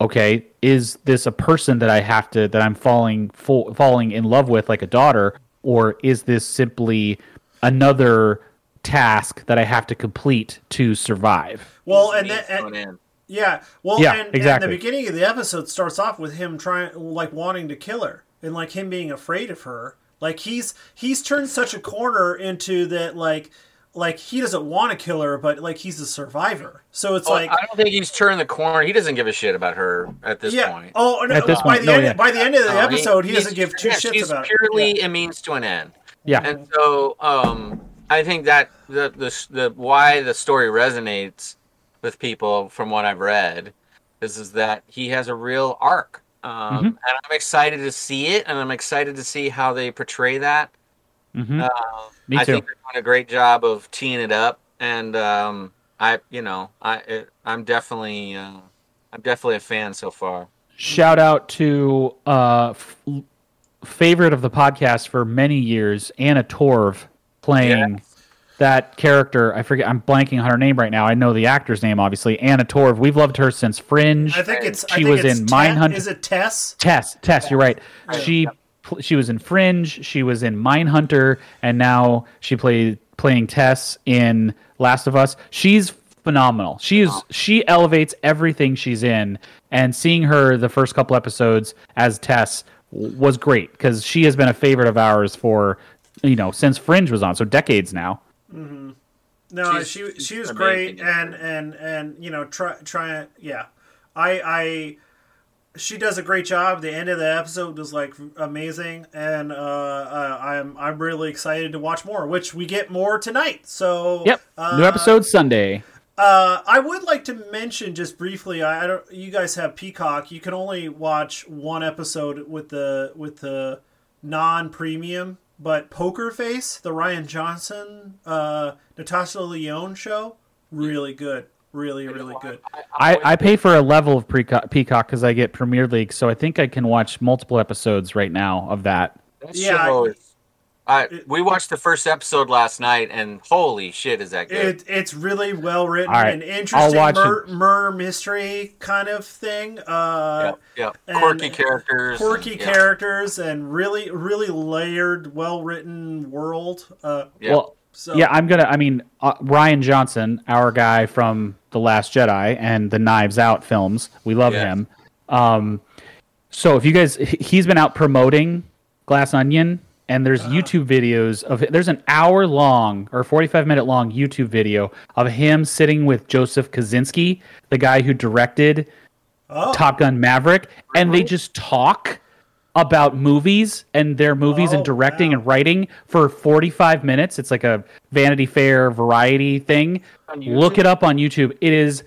B: okay, is this a person that I have to that I'm falling full, falling in love with like a daughter, or is this simply another task that I have to complete to survive?
A: Well, and
C: Means
A: then and, yeah, well,
B: Yeah,
A: and, and
B: exactly.
A: the beginning of the episode starts off with him trying, like, wanting to kill her, and like him being afraid of her. Like he's he's turned such a corner into that, like, like he doesn't want to kill her, but like he's a survivor. So it's
C: Well,
A: like,
C: I don't think he's turned the corner. He doesn't give a shit about her at this
A: yeah.
C: point.
A: Oh, no,
B: At this
A: by
B: point,
A: the
B: no,
A: end,
B: yeah.
A: by the end of the
C: No,
A: episode, he,
C: he's-
A: doesn't give two
C: yeah,
A: shits
C: she's
A: about
C: purely
A: it. Yeah.
C: a means to an end.
B: Yeah,
C: And so, um, I think that the, the the why the story resonates with people from what I've read is is that he has a real arc, um,
B: Mhm.
C: and I'm excited to see it, and I'm excited to see how they portray that.
B: hmm
C: Uh,
B: Me
C: I think they're doing a great job of teeing it up, and um, I, you know, I it, I'm definitely uh, I'm definitely a fan so far.
B: Shout out to uh, f- favorite of the podcast for many years, Anna Torv, playing that character. I forget. I'm blanking on her name right now. I know the actor's name, obviously. Anna Torv. We've loved her since Fringe.
A: I think it's. I
B: She
A: think
B: was
A: it's
B: in
A: Te-
B: Mindhunter.
A: Is it Tess?
B: Tess, Tess, you're right. She pl- she was in Fringe, she was in Mindhunter, and now she played playing Tess in Last of Us. She's phenomenal. She's she elevates everything she's in, and seeing her the first couple episodes as Tess was great because she has been a favorite of ours for you know since Fringe was on, so decades now. Mm-hmm.
A: No,
C: She's-
A: she she was great, and and and you know, try try yeah, I I she does a great job. The end of the episode was like amazing, and uh, uh, I'm I'm really excited to watch more, which we get more tonight. So
B: Yep,
A: uh,
B: new episode Sunday.
A: Uh, I would like to mention just briefly. I, I don't. You guys have Peacock. You can only watch one episode with the with the non-premium. But Poker Face, the Rian Johnson, uh, Natasha Lyonne show, really good. Really, really good.
B: I, I pay for a level of Peacock because I get Premier League, so I think I can watch multiple episodes right now of that.
C: That
A: Yeah,
C: show
A: I-
C: is. I, we watched the first episode last night, and holy shit, is that good!
A: It, it's really well written
B: All right,
A: and
B: I'll
A: interesting
B: watch
A: mur- mystery kind of thing. Uh,
C: yep, yep.
A: and
C: Quirky characters,
A: quirky
C: and- yeah.
A: characters and really, really layered, well written world. Uh,
C: Yeah.
B: Well,
A: so
B: yeah, I'm gonna. I mean, uh, Rian Johnson, our guy from The Last Jedi and the Knives Out films, we love
C: Yeah.
B: him. Um, so if you guys, he- he's been out promoting Glass Onion, and there's
A: Uh-huh.
B: YouTube videos of there's an hour long or 45 minute long YouTube video of him sitting with Joseph Kosinski, the guy who directed
A: Oh.
B: Top Gun Maverick, and they just talk about movies and their movies
A: Oh,
B: and directing
A: wow.
B: and writing for 45 minutes. It's like a Vanity Fair variety thing. Look it up on YouTube. It is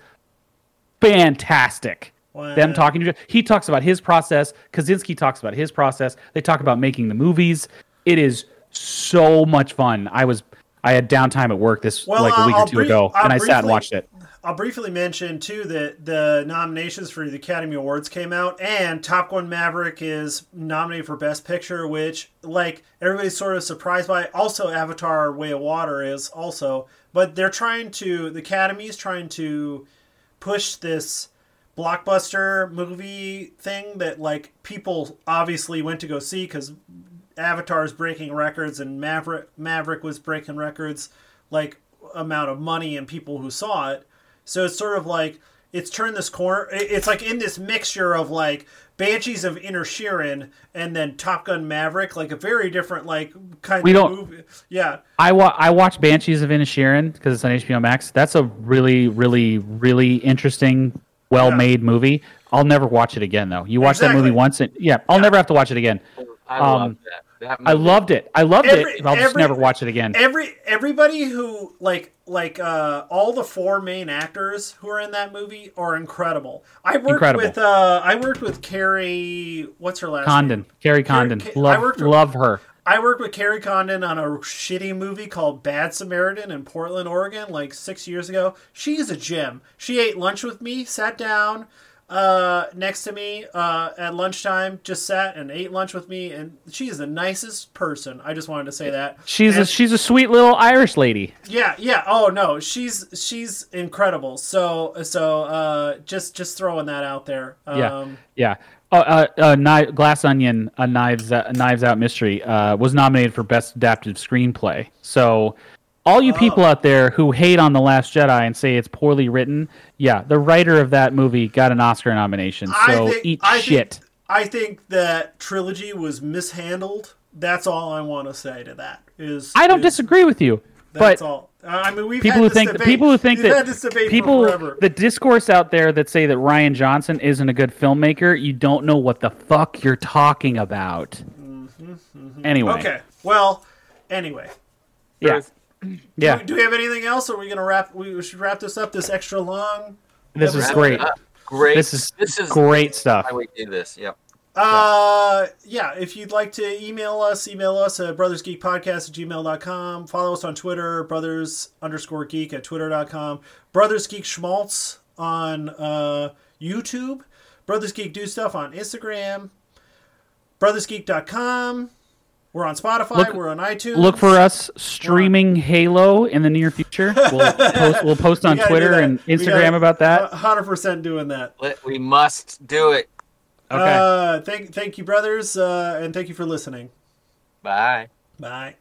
B: fantastic.
A: Wow.
B: Them talking to he talks about his process. Kosinski talks about his process. They talk about making the movies. It is so much fun. I was I had downtime at work this
A: Well,
B: like a week
A: I'll
B: or two
A: brief-
B: ago,
A: I'll
B: and I sat and watched it.
A: I'll briefly mention too that the nominations for the Academy Awards came out, and Top Gun Maverick is nominated for Best Picture, which like everybody's sort of surprised by. Also, Avatar: Way of Water is also, but they're trying to the Academy's trying to push this blockbuster movie thing that like people obviously went to go see because Avatar is breaking records and Maverick Maverick was breaking records like amount of money and people who saw it. So it's sort of like it's turned this corner. It's like in this mixture of like Banshees of Inisherin and then Top Gun Maverick, like a very different like kind
B: We
A: of
B: don't-
A: movie. Yeah,
B: I wa- I watched Banshees of Inisherin because it's on HBO Max. That's a really, really, really interesting, well-made movie. I'll never watch it again though. You watch that movie once, and yeah, I'll never have to watch it again.
C: I
B: Um,
C: love that. That
B: I loved it. I loved
A: Every-
B: it. I'll just never watch it again.
A: every everybody who like like uh all the four main actors who are in that movie are incredible. I worked
B: Incredible.
A: with uh I worked with Kerry what's her last
B: Condon,
A: name?
B: Kerry
A: Kerry-
B: Condon,
A: Ca- I
B: love,
A: worked with-
B: love her.
A: I worked with Kerry Condon on a shitty movie called Bad Samaritan in Portland, Oregon, like six years ago. She is a gem. She ate lunch with me, sat down. Uh, next to me uh, at lunchtime, just sat and ate lunch with me, and she is the nicest person. I just wanted to say that.
B: She's a she's a sweet little Irish lady.
A: yeah, yeah. Oh no, she's she's incredible. So so uh, just just throwing that out there. Um,
B: Yeah, yeah. Uh, uh, Kni- Glass Onion, a Knives uh, Knives Out mystery, uh, was nominated for Best Adapted Screenplay. So, all you people
A: Oh.
B: out there who hate on the Last Jedi and say it's poorly written, yeah, the writer of that movie got an Oscar nomination. So eat
A: I
B: shit.
A: Think, I think that trilogy was mishandled. That's all I want to say to that. Is
B: I don't
A: is-
B: disagree with you,
A: That's
B: but
A: all. I mean, we've
B: people
A: had
B: who
A: this
B: think
A: debate.
B: people who think
A: we've
B: that
A: had this debate
B: people the discourse out there that say that Rian Johnson isn't a good filmmaker, you don't know what the fuck you're talking about. Anyway,
A: Mm-hmm, okay. Well, anyway.
B: yeah, yeah,
A: Do, do we have anything else? Or are we gonna wrap? We should wrap this up. This extra long.
B: this is great.
C: Great.
B: This is
C: this is
B: great stuff.
C: Why we do this? Yep.
A: Uh, yeah. If you'd like to email us, email us at brothersgeekpodcast at gmail.com. Follow us on Twitter, brothers underscore geek at twitter.com. Brothers Geek Schmaltz on uh, YouTube. Brothers Geek Do Stuff on Instagram. Brothersgeek.com. We're on Spotify.
B: Look-
A: we're on iTunes.
B: Look for us streaming Halo in the near future. [laughs] We'll post, we'll post on
A: We
B: Twitter and Instagram
A: gotta-
B: about that.
A: Hundred percent doing that.
C: We must do it.
B: Okay.
A: Uh, thank, thank you, brothers, uh, and thank you for listening.
C: Bye.
A: Bye.